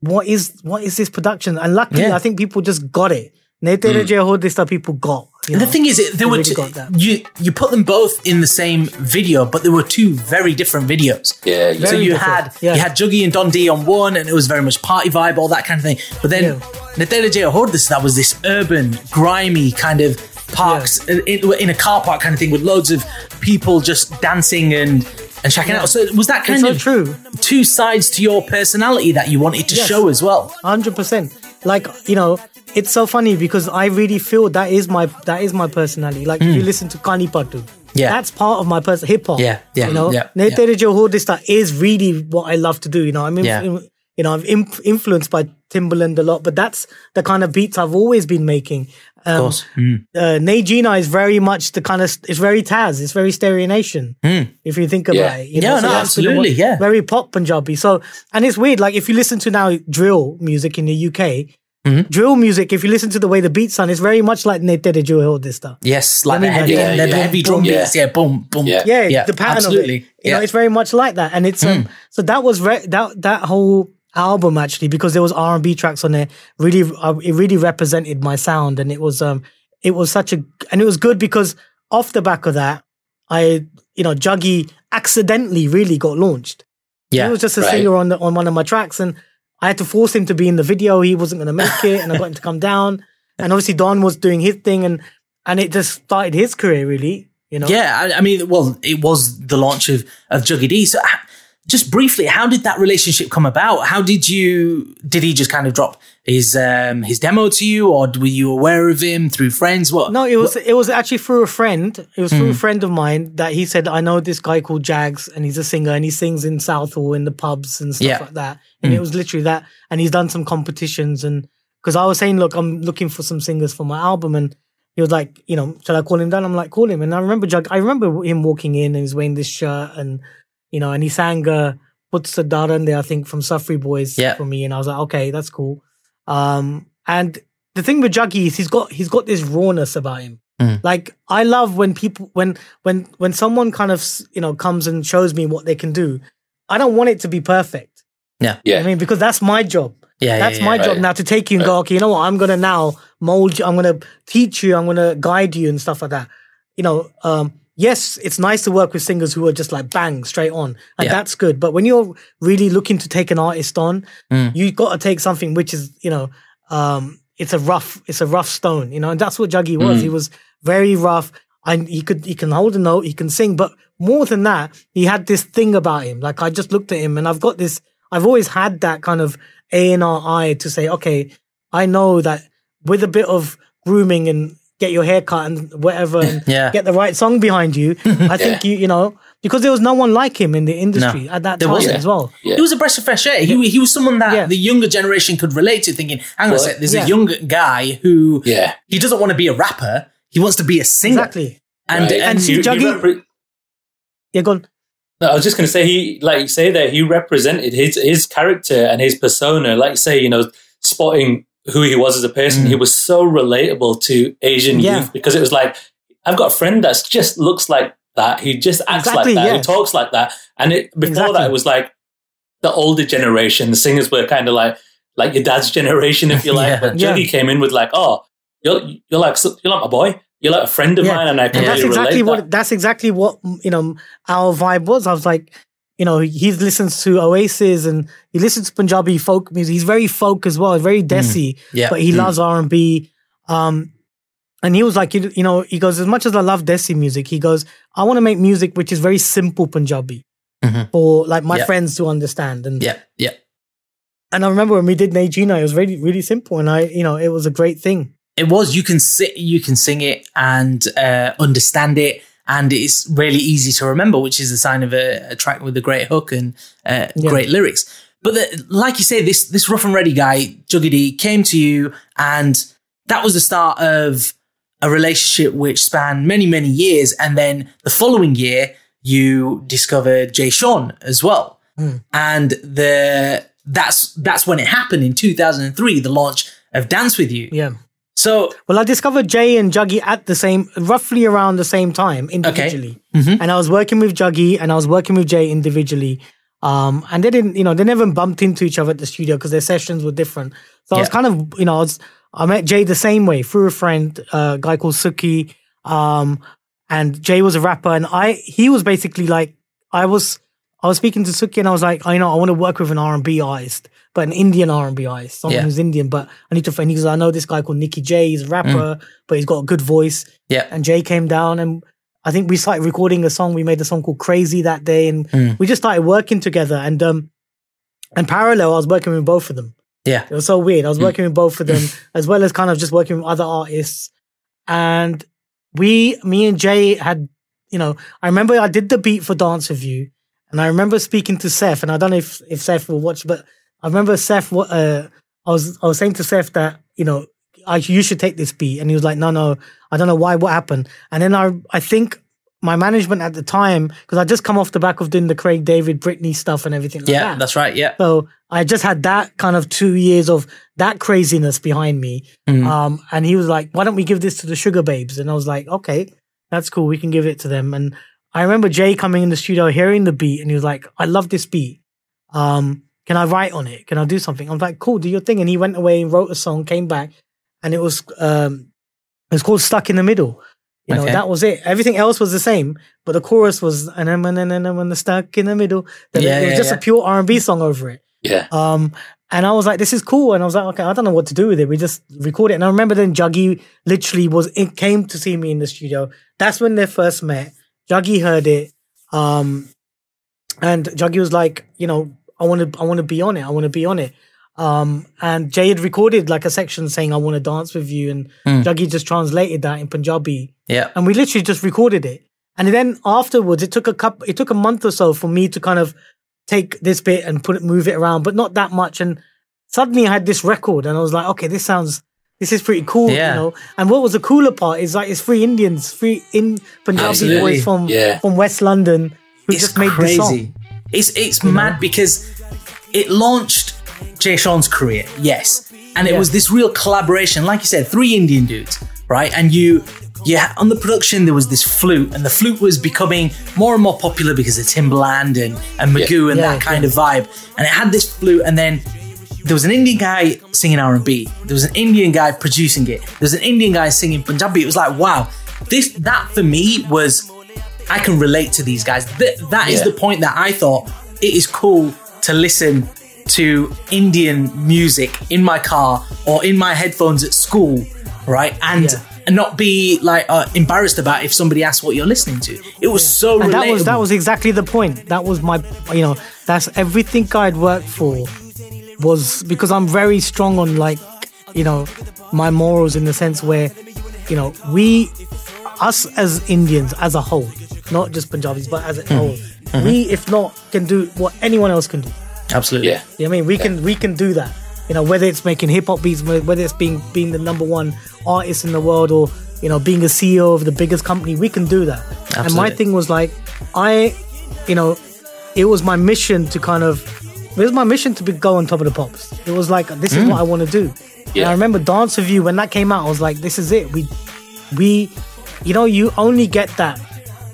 "What is what is this production?" And luckily,
Yeah.
I think people just got it. Netere Jeho, this people got. You
And the thing is, it- they were
really
two,
got that.
you you put them both in the same video, but there were two very different videos.
Yeah, yeah.
So you
different,
had
yeah.
you had Juggy and Don D on one, and it was very much party vibe, all that kind of thing. But then
Yeah.
Nadella J this that was this urban, grimy kind of parks in, in a car park kind of thing with loads of people just dancing and and checking out. So was that kind
so
of
true.
two sides to your personality that you wanted to
Yes.
show as well?
hundred percent. Like you know, it's so funny because I really feel that is my that is my personality. Like if you listen to Kani Patu,
Hmm. Yeah.
that's part of my person. Hip hop,
Yeah, yeah,
you know,
yeah,
Netere this is really what I love to do. You know, I'm, inf-
Yeah.
you know, I'm imp- influenced by Timbaland a lot, but that's the kind of beats I've always been making. Um,
Of course. Mm.
uh, Nejina is very much the kind of it's very Taz, it's very Stereo Nation. If you think about
Yeah.
it, you
Hmm. Yeah, no,
that's been
absolutely,
what-
yeah.
very pop Punjabi. So, and it's weird. Like if you listen to now drill music in the UK,
Mm-hmm.
drill music. If you listen to the way the beats sound, it's very much like Nete de Drill. This stuff.
Yes, like the
mean,
heavy,
like,
the,
yeah,
the
yeah.
heavy drum
Yeah.
beats. Yeah, boom, boom.
Yeah.
Yeah, the pattern
absolutely.
of it. You
yeah.
Know, it's very much like that, and it's um. So that was re- that that whole album actually because there was R and B tracks on there. Really, uh, it really represented my sound, and it was um, it was such a, and it was good because off the back of that, I you know Juggy accidentally really got launched.
yeah.
He was just a
right.
singer on the, on one of my tracks, and I had to force him to be in the video. He wasn't going to make it, and I got him to come down. And obviously, Don was doing his thing, and and it just started his career really. You know,
Yeah, I, I mean, well, it was the launch of of Juggy D. So, just briefly, how did that relationship come about? How did you did he just kind of drop his um his demo to you, or were you aware of him through friends? What?
No, it was it was actually through a friend. It was
Hmm.
through a friend of mine that he said, I know this guy called Jags and he's a singer and he sings in Southall in the pubs and stuff
Yeah. Hmm.
like that. And it was literally that. And he's done some competitions and because I was saying, look, I'm looking for some singers for my album and he was like, you know, shall I call him down? I'm like, call him. And I remember Jug I remember him walking in and he's wearing this shirt and you know, and he sang uh Putz Darande, I think, from Safri Boys
Yeah.
for me. And I was like, okay, that's cool. Um and the thing with Juggy is he's got he's got this rawness about him. Like I love when people when when when someone kind of you know comes and shows me what they can do. I don't want it to be perfect.
Yeah.
Yeah.
I mean because that's my job.
Yeah,
that's
yeah,
my
yeah.
job
Right.
now to take you and go. Okay, you know what? I'm gonna now mold you. I'm gonna teach you. I'm gonna guide you and stuff like that. You know, um, yes, it's nice to work with singers who are just like bang straight on, and
Yeah.
that's good. But when you're really looking to take an artist on,
Mm.
you got to take something which is you know, um, it's a rough, it's a rough stone. You know, and that's what Juggy was.
Mm.
He was very rough. And he could he can hold a note, he can sing, but more than that, he had this thing about him. Like I just looked at him, and I've got this. I've always had that kind of A and R eye to say, okay, I know that with a bit of grooming and get your hair cut and whatever, and [laughs]
Yeah.
get the right song behind you. [laughs] I think you you know because there was no one like him in the industry at that
There
time
wasn't.
as well.
Yeah.
He was a breath of fresh air. He, he was someone that
Yeah.
the younger generation could relate to, thinking, hang on a
Well,
sec, there's
yeah.
a young guy who
Yeah.
he doesn't want to be a rapper. He wants to be a singer.
Exactly.
And,
Right.
and
see,
you- you
Juggy-
repre-
Yeah, go on.
No, I was just going to say he, like you say there, he represented his his character and his persona. Like you say, you know, spotting who he was as a person, he mm. was so relatable to Asian
Yeah.
youth because it was like, I've got a friend that just looks like that. He just acts
Exactly,
like that. He talks like that. And it, before
Exactly.
that, it was like the older generation. The singers were kind of like like your dad's generation, if you [laughs] like.
Yeah.
But
Yeah.
Came in with like, oh, you're you're like you're like my boy. You're like a friend of
Yeah.
mine, and I can
And that's exactly
relate.
what
that.
that's exactly what you know our vibe was. I was like, you know, he listens to Oasis and he listens to Punjabi folk music. He's very folk as well, very desi,
Yeah.
but he loves R and B. Um, and he was like, you, you know, he goes as much as I love desi music, he goes, I want to make music which is very simple Punjabi
Mhm.
for like my
Yeah.
friends to understand. And
yeah, yeah.
and I remember when we did Najina, it was really really simple, and I, you know, it was a great thing.
It was. You can sit, you can sing it and uh, understand it, and it's really easy to remember, which is a sign of a, a track with a great hook and uh,
Yeah.
great lyrics. But the, like you say, this this rough and ready guy, Juggy D, came to you, and that was the start of a relationship which spanned many many years. And then the following year, you discovered Jay Sean as well, and the that's that's when it happened in 2003, the launch of Dance with You.
Yeah.
So
Well, I discovered Jay and Juggy at the same, roughly around the same time individually.
Mm-hmm.
And I was working with Juggy and I was working with Jay individually. Um, and they didn't, you know, they never bumped into each other at the studio because their sessions were different. So I was kind of, you know, I was, I met Jay the same way through a friend, uh, a guy called Suki. Um, and Jay was a rapper and I, he was basically like, I was, I was speaking to Suki and I was like, I know I want to work with an R&B artist, but an Indian R&B artist, someone
Yeah.
who's Indian, but I need to find, he goes, I know this guy called Nicky J, he's a rapper, but he's got a good voice.
yeah,
And Jay came down and I think we started recording a song. We made a song called Crazy that day and
Mm.
we just started working together. And, um, and parallel, I was working with both of them.
yeah,
It was so weird. I was working with both of them [laughs] as well as kind of just working with other artists. And we, me and Jay had, you know, I remember I did the beat for Dance with You. And I remember speaking to Seth, and I don't know if, if Seth will watch, but I remember Seth, what, uh, I was, I was saying to Seth that, you know, I, you should take this beat. And he was like, no, no, I don't know why, what happened. And then I, I think my management at the time, because I just come off the back of doing the Craig David Britney stuff and everything like
yeah.
that.
That's right. Yeah,
So I just had that kind of two years of that craziness behind me.
Mhm.
Um, and he was like, why don't we give this to the Sugababes? And I was like, okay, that's cool. We can give it to them. And I remember Jay coming in the studio, hearing the beat, and he was like, I love this beat. Um, can I write on it? Can I do something? I was like, cool, do your thing. And he went away and wrote a song, came back, and it was um, it was called Stuck in the Middle. You know,
Okay.
that was it. Everything else was the same, but the chorus was and then and then and then when the stuck in the middle. Then
Yeah,
it was
yeah,
just
yeah.
a pure R and B song over it.
Yeah.
Um, and I was like, this is cool. And I was like, okay, I don't know what to do with it. We just record it. And I remember then Juggy literally was, it came to see me in the studio. That's when they first met. Juggy heard it. Um, and Juggy was like, you know, I want to, I want to be on it. I want to be on it. Um, and Jay had recorded like a section saying, I want to dance with you. And Juggy just translated that in Punjabi.
Yeah.
And we literally just recorded it. And then afterwards, it took a couple, it took a month or so for me to kind of take this bit and put it, move it around, but not that much. And suddenly I had this record and I was like, okay, this sounds, this is pretty cool,
Yeah.
you know. And what was the cooler part is like, it's three Indians, three in Punjabi
Absolutely.
boys from,
Yeah.
from West London who
it's
just made
crazy.
this song.
It's it's mad because it launched Jay Sean's career, yes, and it
Yeah.
was this real collaboration. Like you said, three Indian dudes, right? And you, yeah, on the production there was this flute, and the flute was becoming more and more popular because of Timbaland and and Magoo and
Yeah,
that kind of vibe. And it had this flute, and then there was an Indian guy singing R and B. There was an Indian guy producing it. There was an Indian guy singing Punjabi. It was like, wow, this that for me was I can relate to these guys. Th- that is
Yeah.
the point that I thought it is cool to listen to Indian music in my car or in my headphones at school, right? And
Yeah.
and not be like uh, embarrassed about if somebody asks what you're listening to. It was so
and
relatable.
that was that was exactly the point. That was my, you know, that's everything I'd worked for was because I'm very strong on like, you know, my morals in the sense where, you know, we, us as Indians as a whole, not just Punjabis but as a
Hmm.
whole, we if not can do what anyone else can do.
absolutely.
Yeah.
You know what I mean? We can we can do that. You know, whether it's making hip hop beats, whether it's being being the number one artist in the world, or you know, being a CEO of the biggest company, we can do that. Absolutely. And my thing was like, I, you know, it was my mission to kind of, it was my mission to be go on top of the pops. It was like this is hmm. what I want to do. And
Yeah.
I remember Dance with You when that came out. I was like, this is it. We, we, you know, you only get that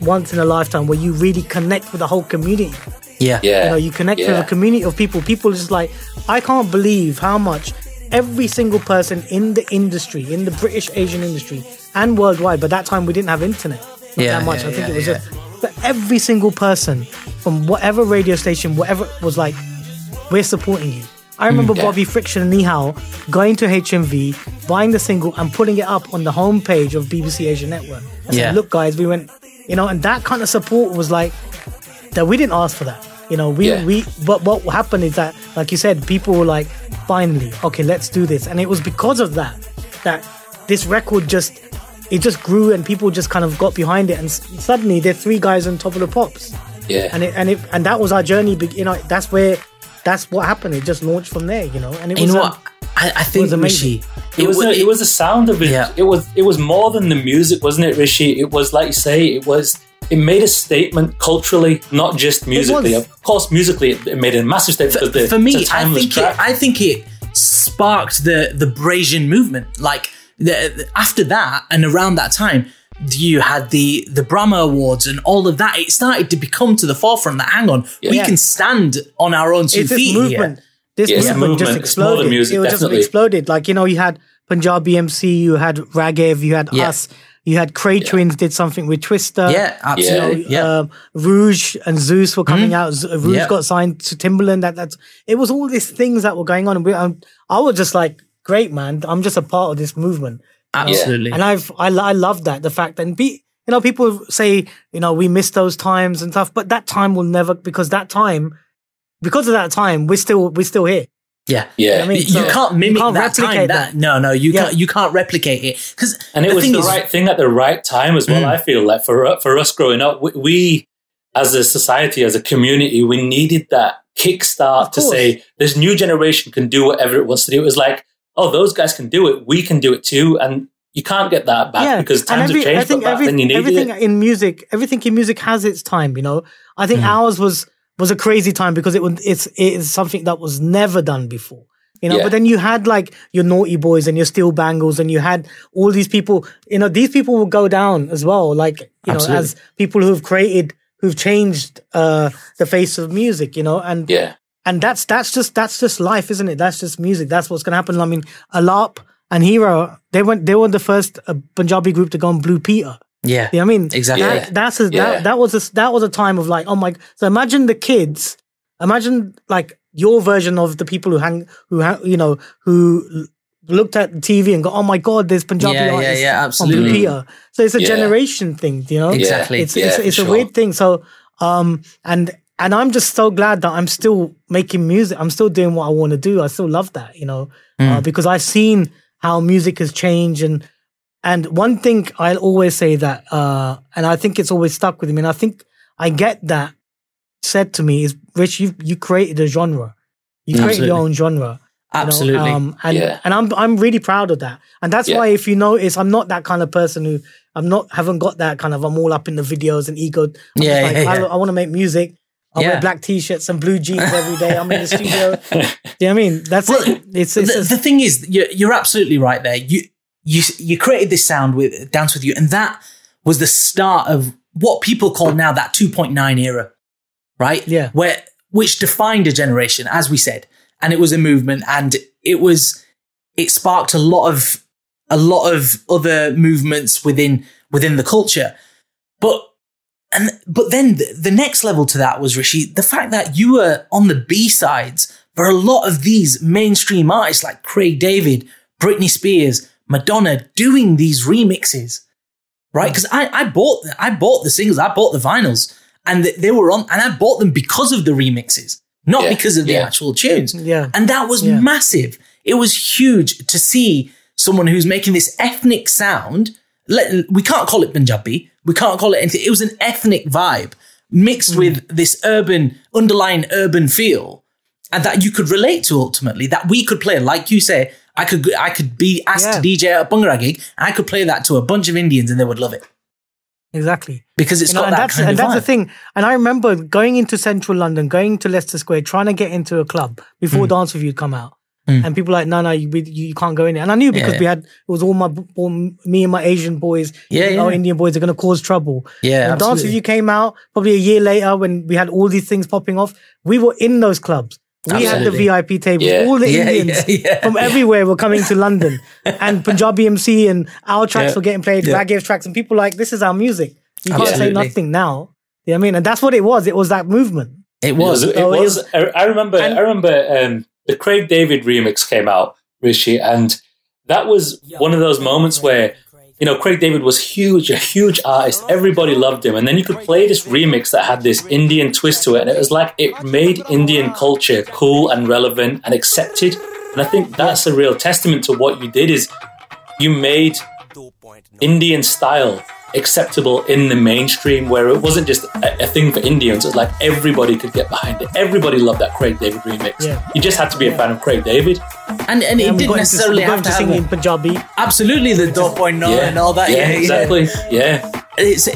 once in a lifetime where you really connect with the whole community.
Yeah.
Yeah.
You know, you connect
yeah.
with a community of people. People are just like, I can't believe how much every single person in the industry, in the British Asian industry and worldwide, but that time we didn't have internet. Not
Yeah,
that much.
yeah,
I think
yeah,
it was
yeah.
just, but every single person from whatever radio station, whatever was like, we're supporting you. I remember
yeah.
Bobby Friction and Nihal going to HMV, buying the single and putting it up on the homepage of BBC Asia Network. And
Yeah.
saying, look guys, we went, you know, and that kind of support was like, that we didn't ask for that. You know, we
Yeah.
we but what happened is that, like you said, people were like, finally, okay, let's do this, and it was because of that that this record just it just grew and people just kind of got behind it, and suddenly there are three guys on top of the pops,
Yeah.
and it and it and that was our journey. You know, that's where that's what happened. It just launched from there. You know, and it
You
was
know
um,
what? I, I think
was amazing.
Rishi,
it was
wa-
a, it was the sound of it.
Yeah.
It was it was more than the music, wasn't it, Rishi? It was like you say, it was it made a statement culturally, not just musically.
was.
Of course, musically it, it made a massive statement.
for,
the,
for me,
it's a
I think
track.
it, I think it sparked the the Brasian movement. Like the, the- after that and around that time, you had the the Brahma Awards and all of that. It started to become to the forefront that hang on, we can stand on our own two
it's this
feet
movement.
here.
This
Yeah, it's a
movement, just
movement. It's more than
exploded.
music,
it
definitely.
just exploded. Like you know, you had Punjabi MC, you had Raghav, you had
Yeah.
us, you had Kray Twinz did something with Twista.
Yeah, absolutely. Yeah,
Um, Rouge and Zeus were coming out. Rouge
Yeah.
got signed to Timbaland. That that's it was all these things that were going on, and we, um, I was just like, great man, I'm just a part of this movement.
Absolutely.
And I've I, I love that the fact and be you know people say you know we miss those times and stuff, but that time will never because that time because of that time we're still we're still here.
yeah,
yeah,
I mean,
You can't mimic
can't
that time. That,
that.
no, no, you
Yeah.
can't. You can't replicate it because
and it was the right thing at the right time as well. Mm. I feel like for for us growing up, we, we as a society, as a community, we needed that kickstart to say this new generation can do whatever it wants to do. It was like, oh, those guys can do it, we can do it too, and you can't get that back because times
every-
have changed.
I think every-
then you needed
everything
it.
in music, everything in music has its time. You know, I think
Mm-hmm.
ours was was a crazy time because it was it's it is something that was never done before. You know,
Yeah.
but then you had like your naughty boys and your Steel Banglez, and you had all these people. You know, these people will go down as well. Like you know, as people who've created, who've changed uh the face of music. You know, and
Yeah,
and that's that's just that's just life, isn't it? That's just music. That's what's gonna happen. I mean, Alaap and Heera, they went they were the first uh, Punjabi group to go on Blue Peter.
yeah,
You know what I mean?
Exactly.
That,
Yeah.
that's a,
Yeah.
that, that was a, that was a time of like, oh my. So imagine the kids. Imagine like your version of the people who hang, who ha- you know, who looked at the TV and go, oh my god, there's Punjabi
Yeah, yeah,
artists
yeah,
on Blue. Peter. So it's a
Yeah.
generation thing, you know.
Exactly.
It's
Yeah,
it's,
for
it's a
sure.
weird thing. So um and and I'm just so glad that I'm still making music. I'm still doing what I want to do. I still love that, you know, uh, because I've seen how music has changed and and one thing I'll always say that, uh, and I think it's always stuck with me, and I think I get that said to me is, Rich, you you created a genre, you created your own genre, you know,
Absolutely.
um, and
Yeah.
and I'm I'm really proud of that, and that's
Yeah.
why if you notice, I'm not that kind of person who I'm not haven't got that kind of I'm all up in the videos and ego. I'm
Yeah,
like,
yeah,
I,
yeah.
I want to make music. I
Yeah.
wear black t-shirts and blue jeans every day. I'm in the studio. [laughs] Do you know I mean? That's
Well,
it. It's, it's,
the,
it's
the thing is, you're, you're absolutely right there. You you you created this sound with Dance with You, and that was the start of what people call now that 2.9 era, right?
Yeah.
where which defined a generation, as we said, and it was a movement, and it was it sparked a lot of a lot of other movements within within the culture, but. And but then the, the next level to that was Rishi, the fact that you were on the B sides for a lot of these mainstream artists like Craig David, Britney Spears, Madonna doing these remixes, right? Mm. Because I, I bought the, I bought the singles, I bought the vinyls, and th- they were on, and I bought them because of the remixes, not
Yeah,
because of the
yeah.
actual tunes.
Yeah.
and that was
Yeah.
massive. It was huge to see someone who's making this ethnic sound. Let, we can't call it Punjabi. We can't call it anything. It was an ethnic vibe mixed with this urban, underlying urban feel, and that you could relate to ultimately. That we could play, like you say, I could, I could be asked
Yeah.
to DJ at a Bhangra gig, and I could play that to a bunch of Indians, and they would love it
exactly.
because it's
You know,
got
and
that
that's
kind
and
of
that's the thing. And I remember going into central London, going to Leicester Square, trying to get into a club before
Mm.
Dance You'd come out. And people were like, no, no, you, we- you can't go in there. And I knew because
Yeah.
we had it was all my all me and my Asian boys,
Yeah,
you know,
yeah.
Indian boys are going to cause trouble.
Yeah,
when Dance with. You came out, probably a year later, when we had all these things popping off, we were in those clubs. We had the VIP tables.
Yeah.
All the
Yeah,
Indians
yeah, [laughs] yeah.
from everywhere were coming to London, [laughs] and Punjabi MC and our tracks
Yeah.
were getting played,
Yeah.
Raghav tracks, and people like, this is our music. You can't say nothing now. You know what I mean? And that's what it was. It was that movement.
It
It
was.
was. It
Oh, it
was.
was-
I, I remember.
and-
I remember um, the Craig David remix came out, Rishi, and that was one of those moments where you know Craig David was huge, a huge artist. Everybody loved him, and then you could play this remix that had this Indian twist to it, and it was like it made Indian culture cool and relevant and accepted. And I think that's a real testament to what you did. Is you made Indian style acceptable in the mainstream where it wasn't just a, a thing for Indians. It was like everybody could get behind it. Everybody loved that Craig David remix.
Yeah.
You just had to be a fan of Craig David.
and and it didn't necessarily
we got
have
into
to
singing in Punjabi.
absolutely the 2.9 and all that.
yeah,
Yeah, yeah.
exactly. Yeah.
it's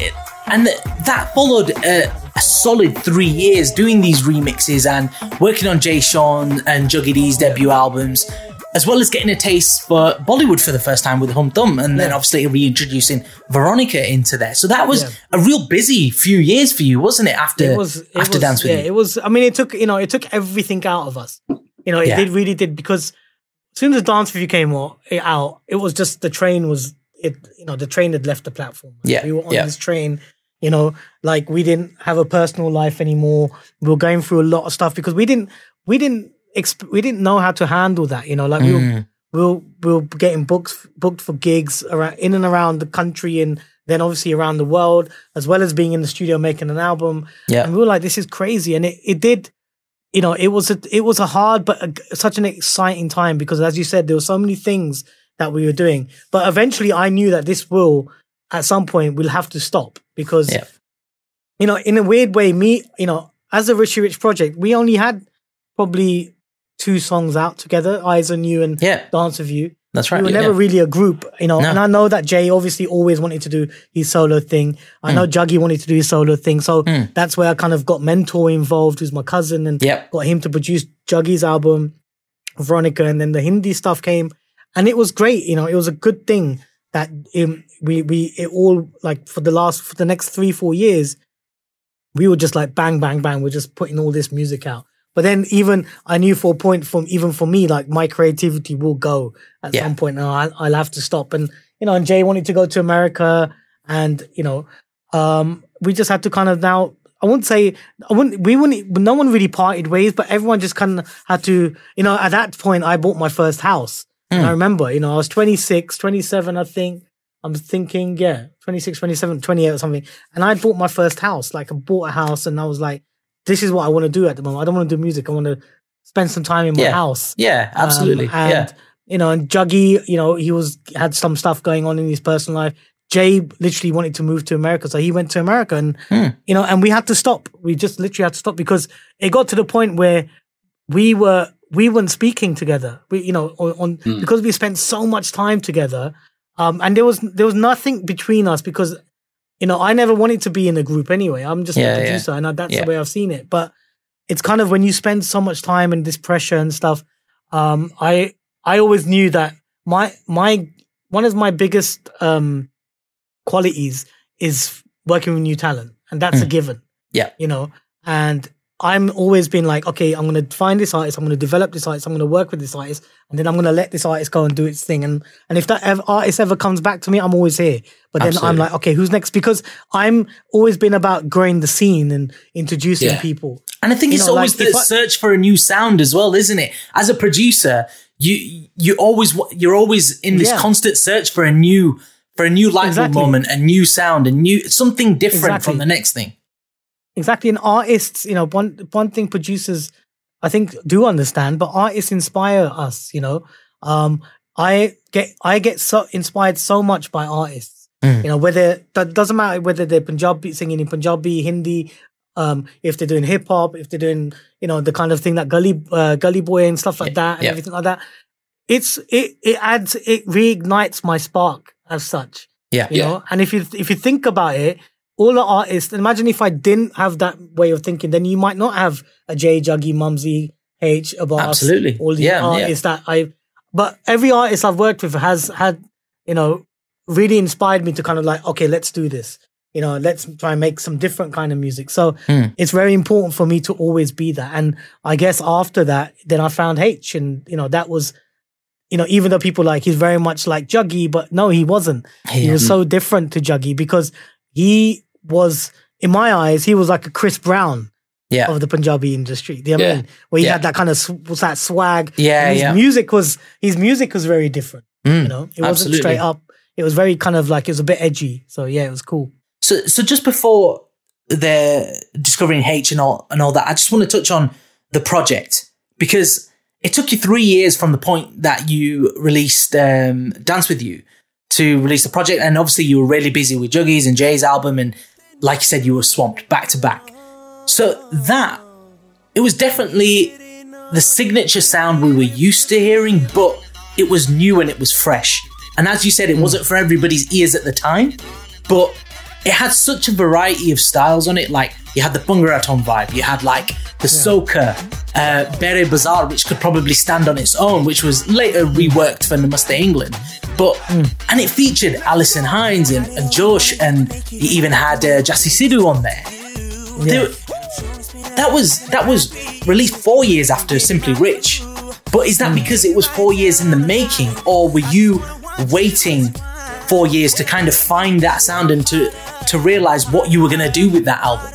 and that followed a, a solid three years doing these remixes and working on Jay Sean and Juggy D's debut albums, as well as getting a taste for Bollywood for the first time with Hum Tum, and then obviously reintroducing Veronica into there. So that was
Yeah.
a real busy few years for you, wasn't it? After
It was. It
after
was,
Dance with
yeah,
You,
it was. I mean, it took you know, it took everything out of us. You know, it
Yeah.
did really did because as soon as Dance with You came out, it, was just the train was it. You know, the train had left the platform.
Yeah,
we were on
yeah.
this train. You know, like we didn't have a personal life anymore. We were going through a lot of stuff because we didn't. We didn't. Exp- we didn't know how to handle that. You know, like we
Mm.
were we were, we were getting books booked for gigs around in and around the country and then obviously around the world, as well as being in the studio making an album.
Yeah.
And we were like, this is crazy. And it, it did, you know, it was a it was a hard but a, such an exciting time because as you said, there were so many things that we were doing. But eventually I knew that this will at some point we'll have to stop because
Yeah.
you know, in a weird way, me, you know, as a Rishi Rich project, we only had probably two songs out together, Eyes on You and
Yeah.
Dance with You.
that's right.
We were
yeah.
never really a group, you know.
No.
And I know that Jay obviously always wanted to do his solo thing. I
Hmm.
know Juggy wanted to do his solo thing. So that's where I kind of got Mentor involved, who's my cousin, and
Yep.
got him to produce Juggy's album, Veronica, and then the Hindi stuff came. And it was great, you know, it was a good thing that um, we we it all like for the last for the next three, four years, we were just like bang, bang, bang. We're just putting all this music out. But then even I knew for a point from even for me, like my creativity will go at
Yeah.
some point. Now I, I'll have to stop. And you know, and Jay wanted to go to America, and you know, um, we just had to kind of now. I wouldn't say I wouldn't. We wouldn't. No one really parted ways, but everyone just kind of had to. You know, at that point, I bought my first house. And I remember, you know, I was 26, 27, I think. I'm thinking, yeah, 26, 27, 28 or something. And I bought my first house. Like I bought a house and I was like, this is what I want to do at the moment. I don't want to do music. I want to spend some time in my
Yeah.
house.
Yeah,
Um,
absolutely.
and
yeah.
you know, and Juggy, you know, he was had some stuff going on in his personal life. Jay literally wanted to move to America, so he went to America, and
Hmm.
you know, and we had to stop. We just literally had to stop because it got to the point where we were we weren't speaking together. We, you know, on, on
Hmm.
because we spent so much time together, um, and there was there was nothing between us because you know I never wanted to be in a group anyway. I'm just
Yeah,
a
yeah.
producer, and I- that's
Yeah.
the way I've seen it. But it's kind of when you spend so much time and this pressure and stuff. Um, I I always knew that my my one of my biggest um qualities is working with new talent, and that's a given.
Yeah.
you know, and I'm always been like, okay, I'm gonna find this artist, I'm gonna develop this artist, I'm gonna work with this artist, and then I'm gonna let this artist go and do its thing. And and if that ever, artist ever comes back to me, I'm always here. But then I'm like, okay, who's next? Because I'm always been about growing the scene and introducing
Yeah.
people.
And I think
You
it's
know,
always
like,
the
I-
search for a new sound as well, isn't it? As a producer, you you always you're always in this
Yeah.
constant search for a new for a new light
Exactly.
moment, a new sound, a new something different
Exactly.
from the next thing.
Exactly. And artists, you know, one one thing producers I think do understand, but artists inspire us, you know. Um I get I get so inspired so much by artists.
Mm.
You know, whether that doesn't matter whether they're Punjabi singing in Punjabi, Hindi, um, if they're doing hip hop, if they're doing, you know, the kind of thing that Gully uh, Gully Boy and stuff like
Yeah,
that and
yeah.
everything like that. It's it it adds it reignites my spark as such
Yeah.
you know and if you if you think about it all the artists imagine if i didn't have that way of thinking then you might not have a j juggy Mumzy h about
Absolutely.
all the
Yeah, yeah.
artists that i but every artist i've worked with has had you know really inspired me to kind of like okay let's do this you know let's try and make some different kind of music so
Hmm.
it's very important for me to always be that and i guess after that then i found h and you know that was you know, even though people like he's very much like Juggy, but no, he wasn't. He was so different to Juggy because he was, in my eyes, he was like a Chris Brown
Yeah.
of the Punjabi industry. Do you know what I mean? Where he
Yeah.
had that kind of was that swag.
Yeah,
and his
yeah.
music was his music was very different.
Mm,
You know, it wasn't
absolutely.
straight up. It was very kind of like it was a bit edgy. So yeah, it was cool.
So, so just before the discovering H and all and all that, I just want to touch on the project because it took you three years from the point that you released um, Dance with You to release the project, and obviously you were really busy with Juggies and Jay's album, and like you said, you were swamped back to back. So that it was definitely the signature sound we were used to hearing, but it was new and it was fresh. And as you said, it hmm. wasn't for everybody's ears at the time, but it had such a variety of styles on it. Like you had the Bhangraton vibe, you had like the soca, uh, Bhare Bazaar, which could probably stand on its own, which was later reworked for Namaste England. But and it featured Alison Hinds and, and Josh, and you even had uh, Jassi Sidhu on there. There- that was that was released four years after Simply Rich. But is that because it was four years in the making, or were you waiting four years to kind of find that sound and to to realize what you were going to do with that album?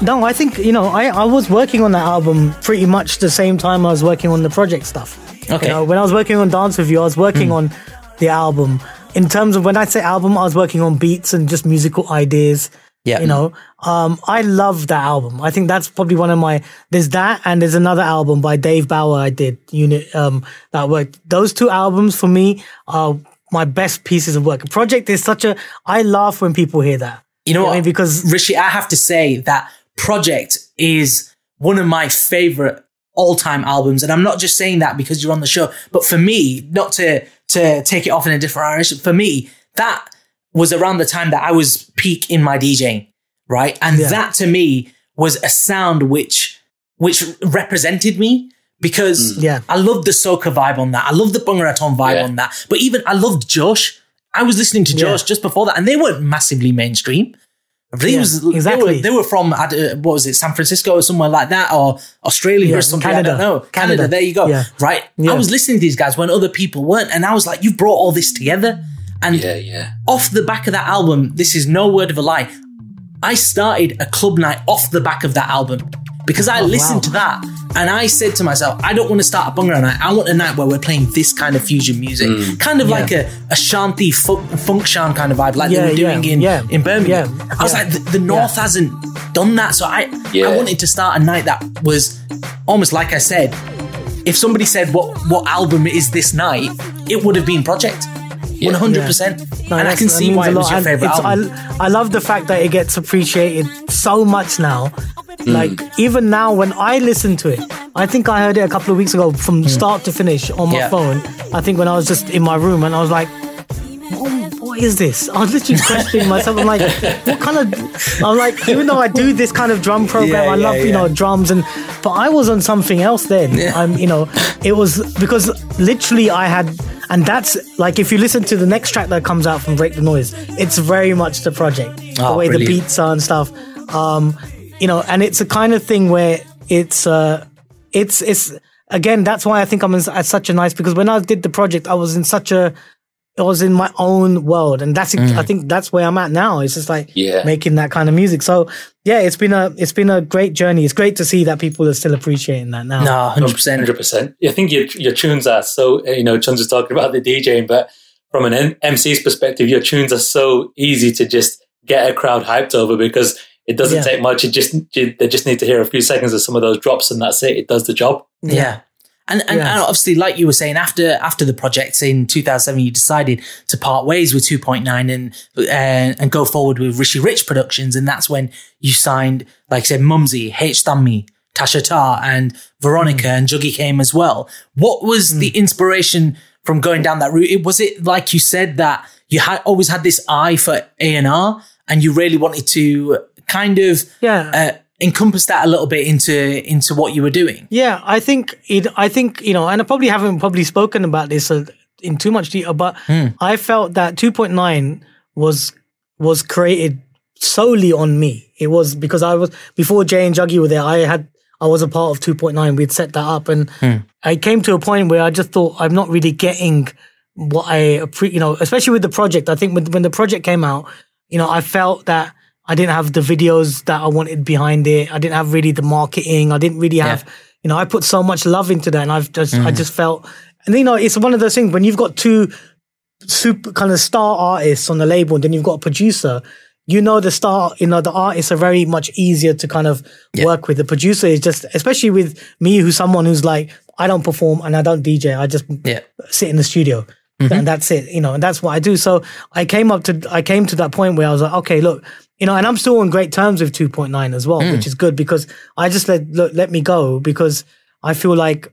No, I think you know I, I was working on that album pretty much the same time I was working on the project stuff.
Okay.
You know, when I was working on Dance with You, I was working on the album. In terms of when I say album, I was working on beats and just musical ideas.
Yeah.
You know, um, I love that album. I think that's probably one of my. There's that, and there's another album by Dave Bauer I did unit um, that worked. Those two albums for me are my best pieces of work. Project is such a. I laugh when people hear that.
You know
what
what?
I mean? Because
Rishi, I have to say that Project is one of my favorite all-time albums, and I'm not just saying that because you're on the show, but for me, not to to take it off in a different direction, for me, that was around the time that I was peak in my DJing, right? And
Yeah.
that to me was a sound which which represented me because
Yeah.
I love the soca vibe on that. I love the Bhangraton vibe
Yeah.
on that. But even I loved Josh. I was listening to Josh
Yeah.
just before that, and they weren't massively mainstream. They,
Yeah,
was, they,
exactly.
were, they were from, I uh, what was it, San Francisco or somewhere like that, or Australia
Yeah,
or something. I
Canada.
don't know. Canada.
Canada.
there you go.
Yeah.
Right? I was listening to these guys when other people weren't, and I was like, you brought all this together. And
Yeah, yeah.
off the back of that album, this is no word of a lie. I started a club night off the back of that album because I listened
Oh, wow.
to that And I said to myself, I don't want to start a Bhangra night. I want a night where we're playing this kind of fusion music, mm. kind of like a, a shanty funk, funk shan kind of vibe, like
Yeah,
they were doing
yeah,
in
yeah,
in Birmingham.
yeah,
I was like, the, the North hasn't done that, so I
Yeah.
I wanted to start a night that was almost like I said. If somebody said what what album is this night, it would have been Project, one hundred percent.
No,
And I can see why it was your favorite album.
I, I love the fact that it gets appreciated so much now.
Hmm.
Like even now, when I listen to it, I think I heard it a couple of weeks ago from start to finish on my.
Yeah.
phone. I think when I was just in my room and I was like, "What- "What is this?" I was literally [laughs] questioning myself. I'm like, "What kind of?" I'm like, even though I do this kind of drum program,
Yeah,
I
yeah,
love you know drums and, but I was on something else then. I'm you know, it was because literally I had. And that's like if you listen to the next track that comes out from Break the Noise, it's very much the project.
Oh,
the way
brilliant.
the beats are and stuff. Um, you know, and it's a kind of thing where it's uh it's it's again, that's why I think I'm in, at such a nice because when I did the project, I was in such a I was in my own world, and that's mm. I think that's where I'm at now. It's just like
Yeah.
making that kind of music. So yeah, it's been a it's been a great journey. It's great to see that people are still appreciating that now.
No, hundred percent.
Hundred percent. I think your your tunes are so you know. Chun's was talking about the DJing, but from an M- MC's perspective, your tunes are so easy to just get a crowd hyped over because it doesn't
Yeah.
take much. It just you, they just need to hear a few seconds of some of those drops, and that's it. It does the job.
Yeah. And, and,
Yeah.
and obviously, like you were saying, after after the project in 2007, you decided to part ways with 2.9 and uh, and go forward with Rishi Rich Productions, and that's when you signed, like I said, Mumzy, H. Stammy, Tasha Tah, and Veronica, and Juggy came as well. What was the inspiration from going down that route? It- Was it like you said that you had always had this eye for A and R, and you really wanted to kind of
Yeah.
uh, encompass that a little bit into into what you were doing?
Yeah, I think it. I think you know, and I probably haven't probably spoken about this uh, in too much detail, but I felt that 2.9 was was created solely on me. It was because I was before Jay and Juggy were there. I had I was a part of 2.9. We'd set that up, and I came to a point where I just thought I'm not really getting what I you know, especially with the project. I think when when the project came out, you know, I felt that. I didn't have the videos that I wanted behind it. I didn't have really the marketing. I didn't really have, you know, I put so much love into that, and I've just, I mm. just felt, and you know, it's one of those things when you've got two super kind of star artists on the label, and then you've got a producer. You know, the star, you know, the artists are very much easier to kind of work with. The producer is just, especially with me, who's someone who's like, I don't perform and I don't DJ. I just
Yeah.
sit in the studio mm-hmm. and that's it you know and that's what i do so i came up to i came to that point where i was like okay look you know and i'm still on great terms with 2.9 as well which is good because i just let look, let me go because i feel like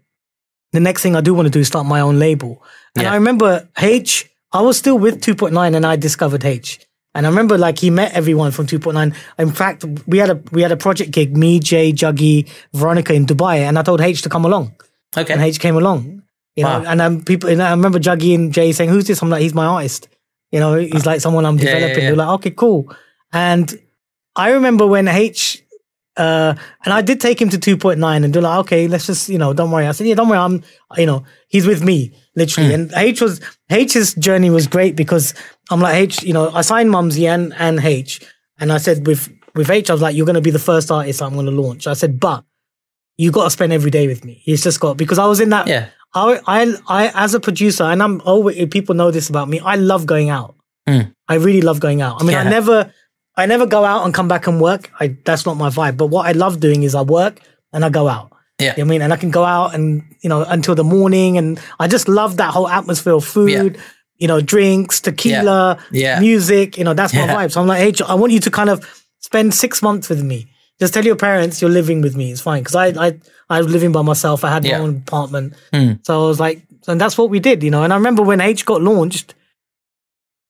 the next thing i do want to do is start my own label and
Yeah.
i remember h i was still with 2.9 and i discovered h and I remember like he met everyone from 2.9. In fact, we had a we had a project gig, me, Jay, Juggy, Veronica in Dubai, and I told H to come along
Okay.
and H came along. You know, and um, people, and I remember Juggy and Jay saying, "Who's this?" I'm like, "He's my artist." You know, he's like someone I'm
Yeah, yeah,
developing.
yeah.
They're like, "Okay, cool." And I remember when H, uh, and I did take him to 2.9, and they're like, "Okay, let's just, you know, don't worry." I said, "Yeah, don't worry. I'm, you know, he's with me, literally."
Hmm.
And H was H's journey was great because I'm like H, you know, I signed Mumzy and and H, and I said with with H, I was like, "You're going to be the first artist I'm going to launch." I said, "But." You got to spend every day with me. He's just got because I was in that
Yeah.
I, I, I, as a producer, and I'm always people know this about me. I love going out. I really love going out. I mean, I never, I never go out and come back and work. I that's not my vibe. But what I love doing is I work and I go out.
Yeah.
You know I mean, and I can go out and you know until the morning, and I just love that whole atmosphere of food. You know, drinks, tequila,
Yeah.
music. You know, that's my vibe. So I'm like, hey, I want you to kind of spend six months with me. Just tell your parents you're living with me. It's fine because I, I, I was living by myself. I had
Yeah.
my own apartment. So I was like, and that's what we did, you know. And I remember when H got launched,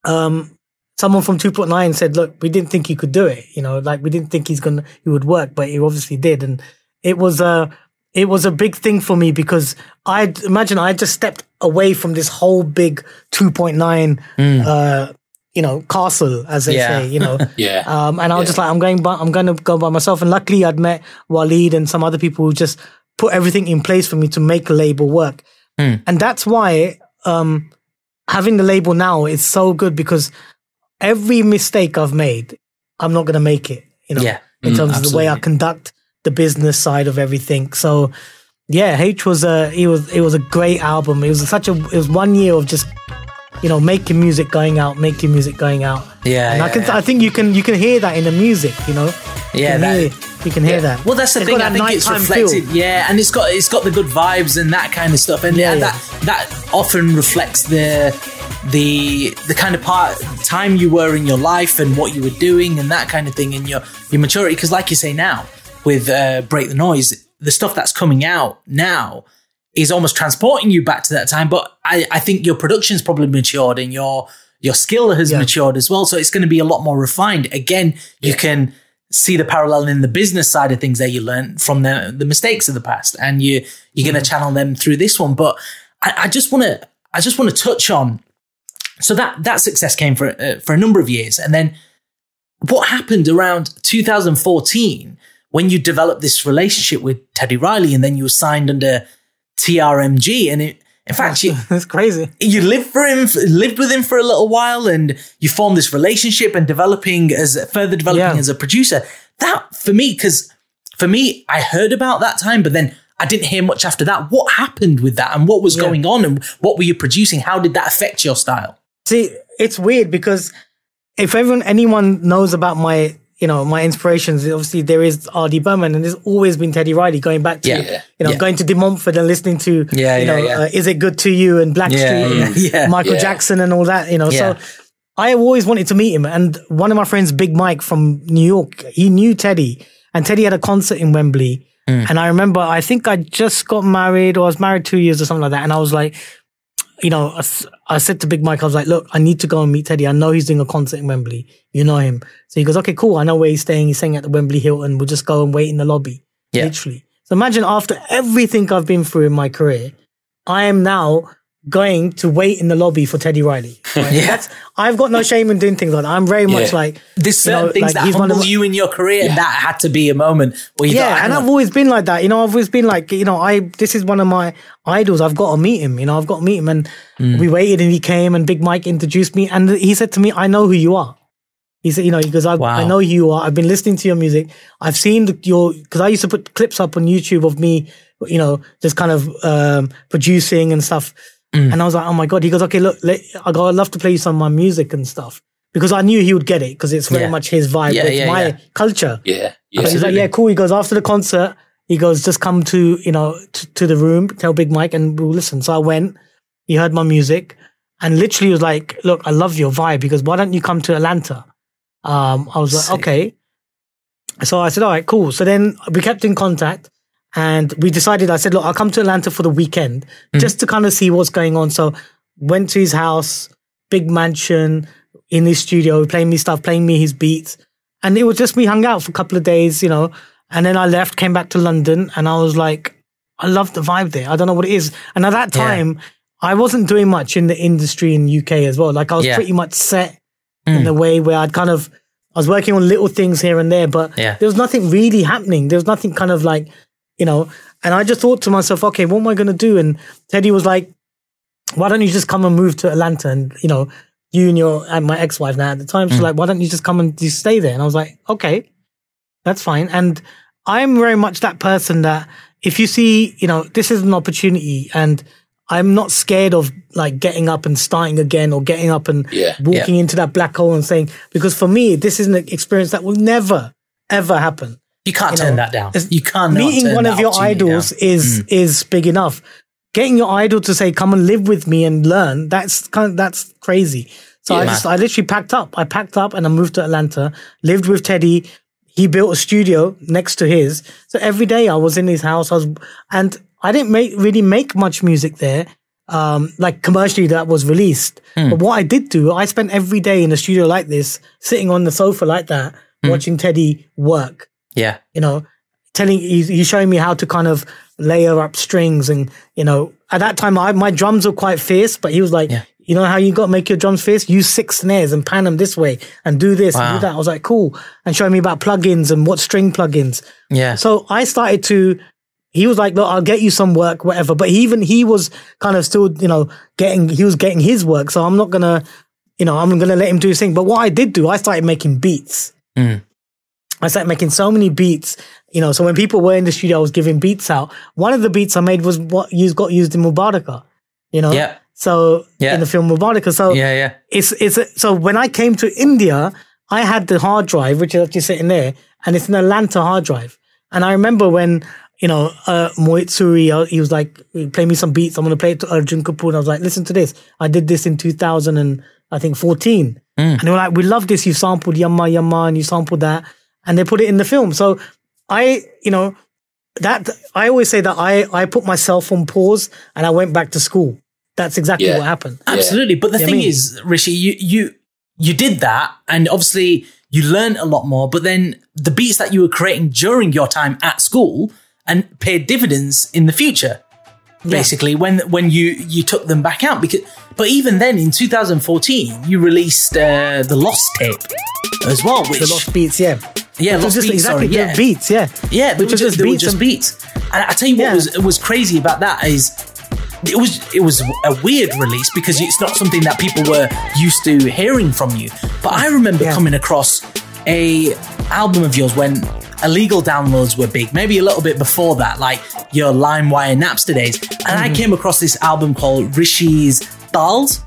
um, someone from 2.9 said, look, we didn't think he could do it, you know, like we didn't think he's gonna, he would work, but he obviously did. And it was a, it was a big thing for me because I imagine I just stepped away from this whole big 2.9, uh, you know, castle, as they
Yeah.
say, you know. [laughs]
Yeah.
Um, and I was just like, I'm going, by, I'm going to go by myself. And luckily, I'd met Waleed and some other people who just put everything in place for me to make a label work. And that's why um, having the label now is so good because every mistake I've made, I'm not going to make it. You know,
Yeah.
in
Mm,
terms of the way I conduct the business side of everything. So yeah, H was a it was it was a great album. It was such a it was one year of just you know making music, going out, making music, going out.
Yeah,
and I can
yeah.
I think you can you can hear that in the music. You know, you
Yeah, that-
hear, you can hear that.
Well, that's the
It's
thing. I think it's
nighttime feel.
reflected. Yeah, and it's got it's got the good vibes and that kind of stuff, and
Yeah,
yeah,
yeah.
that that often reflects the the the kind of part time you were in your life and what you were doing and that kind of thing in your your maturity. Because, like you say now, with uh, break the noise, the stuff that's coming out now is almost transporting you back to that time. But I, I think your production's probably matured and your your skill has
Yeah.
matured as well. So it's going to be a lot more refined. Again, you can see the parallel in the business side of things that you learned from the the mistakes of the past, and you you're going to channel them through this one. But I, I just want to I just want to touch on so that that success came for uh, for a number of years, and then what happened around 2014 when you developed this relationship with Teddy Riley, and then you were signed under TRMG, and it, in fact [laughs] you
It's crazy.
you lived for him, lived with him for a little while, and you formed this relationship and developing as further developing
Yeah.
as a producer. That for me, because for me, I heard about that time, but then I didn't hear much after that. What happened with that, and what was
Yeah.
going on, and what were you producing? How did that affect your style?
See, it's weird because if everyone, anyone knows about my, you know, my inspirations, obviously there is R.D. Burman and there's always been Teddy Riley going back to,
Yeah.
you know,
Yeah.
going to De Montfort and listening to,
Yeah,
you know. Uh, Is It Good to You and Blackstreet and
yeah.
Michael. Jackson and all that, you know. So I always wanted to meet him. And one of my friends, Big Mike from New York, he knew Teddy and Teddy had a concert in Wembley.
Mm.
And I remember, I think I just got married or I was married two years or something like that. And I was like, you know, I said to Big Mike, I was like, look, I need to go and meet Teddy. I know he's doing a concert in Wembley. You know him. So he goes, okay, cool. I know where he's staying. He's staying at the Wembley Hilton. We'll just go and wait in the lobby.
Yeah.
Literally. So imagine after everything I've been through in my career, I am now going to wait in the lobby for Teddy Riley. [laughs] Right?
Yeah.
That's, I've got no shame in doing things like that. I'm very much
Yeah.
like,
There's
you know,
certain things
like,
that
he's one of
humble you in your career, and that had to be a moment where you
yeah,
thought,
and I've always been like that. You know, I've always been like, you know, I this is one of my idols. I've got to meet him. You know, I've got to meet him. And
Mm.
we waited, and he came, and Big Mike introduced me, and he said to me, "I know who you are." He said, "You know, because I,
Wow.
I know who you are. I've been listening to your music. I've seen the, your because I used to put clips up on YouTube of me, you know, just kind of um, producing and stuff."
Mm.
And I was like, "Oh my god!" He goes, "Okay, look, let, I go. I'd love to play you some of my music and stuff." Because I knew he would get it because it's very
Yeah.
much his vibe.
Yeah,
it's
yeah,
my
yeah.
culture.
Yeah,
So
yeah.
he's like, yeah, cool. He goes after the concert. He goes, just come to you know to, to the room, tell Big Mike, and we'll listen. So I went. He heard my music, and literally was like, "Look, I love your vibe." Because why don't you come to Atlanta? Um, I was like, okay. So I said, all right, cool. So then we kept in contact, and we decided. I said, look, I'll come to Atlanta for the weekend just to kind of see what's going on. So went to his house, big mansion in his studio, playing me stuff, playing me his beats. And it was just we hung out for a couple of days, you know. And then I left, came back to London, and I was like, I love the vibe there. I don't know what it is. And at that
Yeah.
time, I wasn't doing much in the industry in UK as well. Like I was
Yeah.
pretty much set
Mm.
in the way where I'd kind of I was working on little things here and there, but
Yeah.
there was nothing really happening. There was nothing kind of like, you know, and I just thought to myself, okay, what am I gonna do? And Teddy was like, why don't you just come and move to Atlanta? And you know, you and your and my ex wife now at the time, she's mm. like, why don't you just come and just stay there? And I was like, okay, that's fine. And I'm very much that person that if you see, you know, this is an opportunity and I'm not scared of like getting up and starting again or getting up and
Yeah,
walking into that black hole and saying, because for me, this is an experience that will never, ever happen.
You can't
you
turn
know,
that down. You can't
Meeting one of your idols is
Mm.
is big enough. Getting your idol to say, come and live with me and learn, that's kind of, that's crazy. So I
Yeah.
just, I literally packed up. I packed up and I moved to Atlanta, lived with Teddy. He built a studio next to his. So every day I was in his house. I was, and I didn't make, really make much music there. Um, like commercially that was released.
Hmm.
But what I did do, I spent every day in a studio like this, sitting on the sofa like that,
Hmm.
watching Teddy work
Yeah.
you know, telling he's, he's showing me how to kind of layer up strings and you know at that time I, my drums were quite fierce but he was like
Yeah.
you know how you got to make your drums fierce? Use six snares and pan them this way and do this and do that. I was like cool. And showing me about plugins and what string plugins.
Yeah.
so i started to he was like look i'll get you some work whatever. But he, even he was kind of still you know getting he was getting his work. So i'm not gonna you know i'm gonna let him do his thing. But what i did do i started making beats.
Mm.
I started making so many beats. You know, so when people were in the studio, I was giving beats out. One of the beats I made was what used got used in Mubarakan. You know,
Yeah.
So
Yeah.
in the film Mubarakan, so
Yeah, yeah.
it's it's a, so when I came to India, I had the hard drive, which is actually sitting there, and it's an Atlanta hard drive. And I remember when you know uh, Mohit Suri, uh, he was like, "Play me some beats. I'm gonna play it to Arjun Kapoor." And I was like, "Listen to this. I did this in 2000 and I think 14." And they were like, "We love this. You sampled Yamma Yamma, and you sampled that, and they put it in the film." So I, you know, that I always say that I I put myself on pause and I went back to school. That's exactly
Yeah.
what happened.
Absolutely. But the
Yeah, I
thing
mean-
is, Rishi, you you you did that, and obviously you learned a lot more. But then the beats that you were creating during your time at school and paid dividends in the future. Basically, when when you you took them back out, because but even then in 2014 you released uh, the Lost tape as well, which
The lost beats, yeah.
Yeah,
It was just
Beats,
exactly
sorry, yeah.
beats, yeah.
Yeah, they
Which
were
was
just,
just
they were
beats
just
and-
beats. And I tell you what
Yeah.
was was crazy about that is it was it was a weird release because it's not something that people were used to hearing from you. But I remember
Yeah.
coming across a album of yours when illegal downloads were big, maybe a little bit before that, like your LimeWire Napster days. And
Mm-hmm.
I came across this album called Rishi's Dals.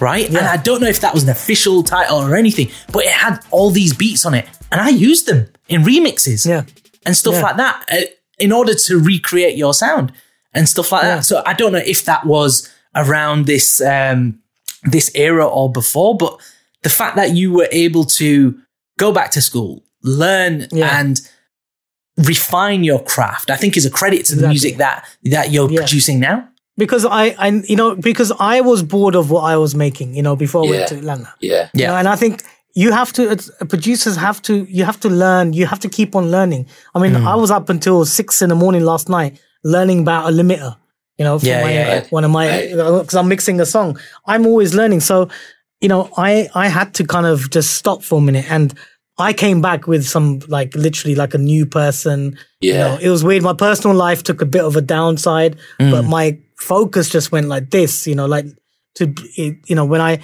Right? And I don't know if that was an official title or anything, but it had all these beats on it. And I used them in remixes
Yeah.
and stuff
Yeah.
like that uh, in order to recreate your sound and stuff like
Yeah.
that. So I don't know if that was around this um, this era or before, but the fact that you were able to go back to school, learn
Yeah.
and refine your craft, I think is a credit to the
Exactly.
music that that you're
Yeah.
producing now.
Because I, I, you know, because I was bored of what I was making, you know, before I
Yeah.
went to Atlanta.
Yeah.
You know, and I think you have to, it's- producers have to, you have to learn, you have to keep on learning. I mean,
Mm.
I was up until six in the morning last night learning about a limiter, you know, for
Yeah,
my,
yeah, yeah.
one of my, because I'm mixing a song. I'm always learning. So, you know, I, I had to kind of just stop for a minute and I came back with some, like, literally like a new person. You
Yeah.
know, it was weird. My personal life took a bit of a downside, but my focus just went like this, you know, like to, you know, when I,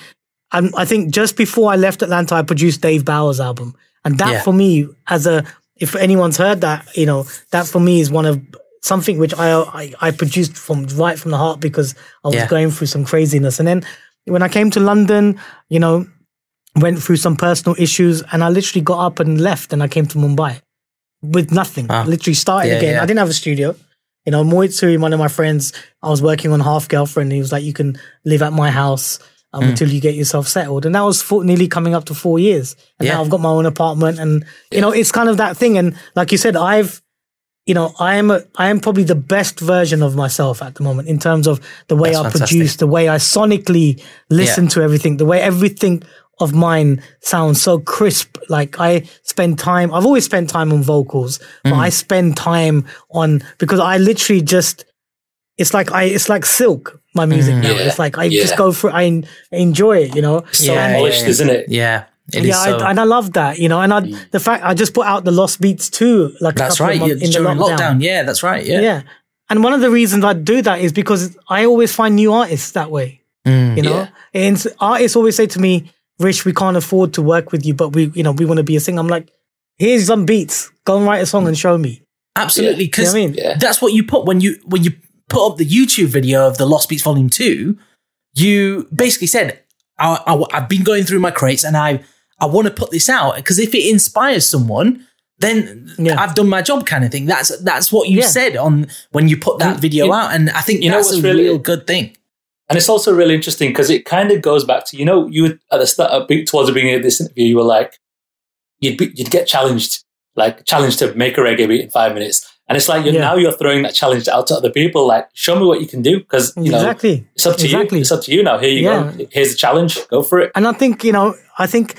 I'm, I think just before I left Atlanta, I produced Dave Bauer's album. And that
Yeah.
for me, as a, if anyone's heard that, you know, that for me is one of something which I, I, I produced from right from the heart because I was
Yeah.
going through some craziness. And then when I came to London, you know, went through some personal issues and I literally got up and left and I came to Mumbai with nothing.
Wow.
Literally started
Yeah,
again. I didn't have a studio. You know, Mohit Suri, one of my friends, I was working on Half Girlfriend. He was like, you can live at my house um,
Hmm.
until you get yourself settled. And that was for, nearly coming up to four years. And
Yeah.
now I've got my own apartment and, you know, it's kind of that thing. And like you said, I've, you know, I am a, I am probably the best version of myself at the moment in terms of the way
That's
I
fantastic.
produce, the way I sonically listen
Yeah.
to everything, the way everything of mine sounds so crisp. Like I spend time, I've always spent time on vocals, but
Mm.
I spend time on, because I literally just, it's like I, it's like silk, my music now.
Yeah.
It's like I
Yeah.
just go through, I enjoy it, you know?
So
Yeah,
polished,
yeah,
isn't it?
Yeah, it is
yeah,
so.
I, and I love that, you know, and I, the fact I just put out the Lost Beats too, like a
that's
couple
right.
of months
yeah,
in the lockdown.
lockdown. Yeah, that's right. Yeah.
Yeah. And one of the reasons I do that is because I always find new artists that way.
Mm.
You know,
Yeah.
and artists always say to me, "Rich, we can't afford to work with you, but we, you know, we want to be a singer." I'm like, "Here's some beats. Go and write a song and show me."
Absolutely,
You know
because
I mean?
Yeah.
that's what you put when you when you put up the YouTube video of the Lost Beats Volume Two. You basically said, I, "I've been going through my crates and I I want to put this out because if it inspires someone, then
Yeah.
I've done my job." Kind of thing. That's that's what you
Yeah.
said on when you put that
And
video
you-
out, and I think
you know
that's a
really-
real good thing.
And it's also really interesting because it kind of goes back to you know you at the start towards the beginning of this interview you were like you'd be, you'd get challenged like challenged to make a reggae beat in five minutes and it's like you're,
Yeah.
now you're throwing that challenge out to other people like show me what you can do because you know
exactly.
it's up to
exactly.
you it's up to you now here you
Yeah.
go here's the challenge go for it
And I think, you know, I think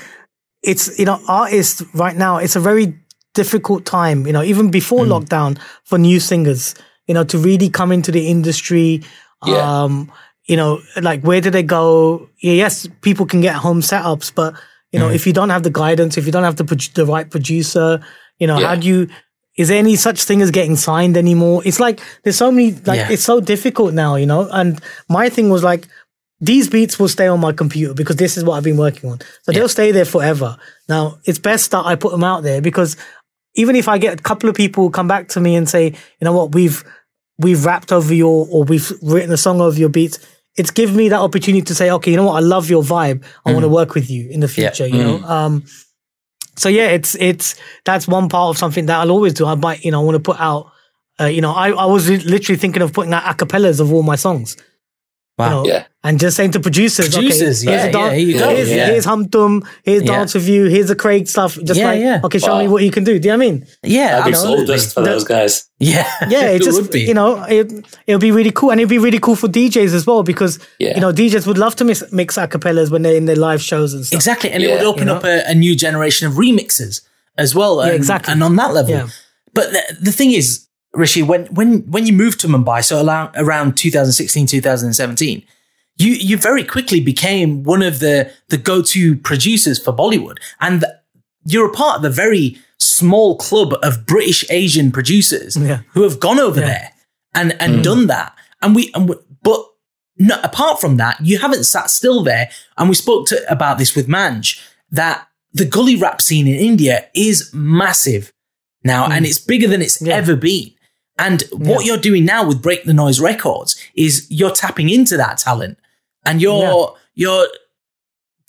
it's, you know, artists right now, it's a very difficult time, you know, even before
Mm.
lockdown for new singers, you know, to really come into the industry.
Yeah.
Um, you know, like where do they go? Yeah, yes, people can get home setups, but you
Mm.
know, if you don't have the guidance, if you don't have the, the right producer, you know,
Yeah.
how do you, is there any such thing as getting signed anymore? It's like, there's so many, like,
Yeah.
it's so difficult now, you know? And my thing was like, these beats will stay on my computer because this is what I've been working on. So they'll stay there forever. Now it's best that I put them out there because even if I get a couple of people come back to me and say, you know what, we've we've rapped over your or we've written a song over your beats, it's given me that opportunity to say, okay, you know what, I love your vibe. I want to work with you in the future. You know, um, so yeah, it's it's that's one part of something that I'll always do. I might, you know, I want to put out. Uh, you know, I, I was literally thinking of putting out acapellas of all my songs.
Wow.
You know,
Yeah.
And just saying to producers,
Producers,
okay,
yeah,
here's, a dan-
yeah, here you go,
here's,
yeah.
here's Hum Tum, here's
Yeah.
Dance with You, here's the Craig stuff. Just
Yeah,
like,
yeah.
okay, show me what you can do. Do you know what I mean?
Yeah,
I'd be
absolutely.
soul dust for those guys.
Yeah, [laughs]
Yeah, [laughs]
it
it's just
would be.
you know it it'll be really cool, and it'd be really cool for DJs as well because
Yeah.
you know DJs would love to mix, mix acapellas when they're in their live shows and stuff.
Exactly, and it would open
You know?
up a, a new generation of remixes as well. And,
exactly.
And on that level,
Yeah.
but the, the thing is, Rishi, when when when you moved to Mumbai, so around, around 2016, 2017, you you very quickly became one of the the go to producers for Bollywood, and you're a part of the very small club of British Asian producers
Yeah.
who have gone over
Yeah.
there and and mm. done that. And we, and we but no, apart from that, you haven't sat still there. And we spoke to, about this with Manj that the gully rap scene in India is massive now, and mm. it's bigger than it's
Yeah.
ever been. And what you're doing now with Break the Noise Records is you're tapping into that talent, and you're you're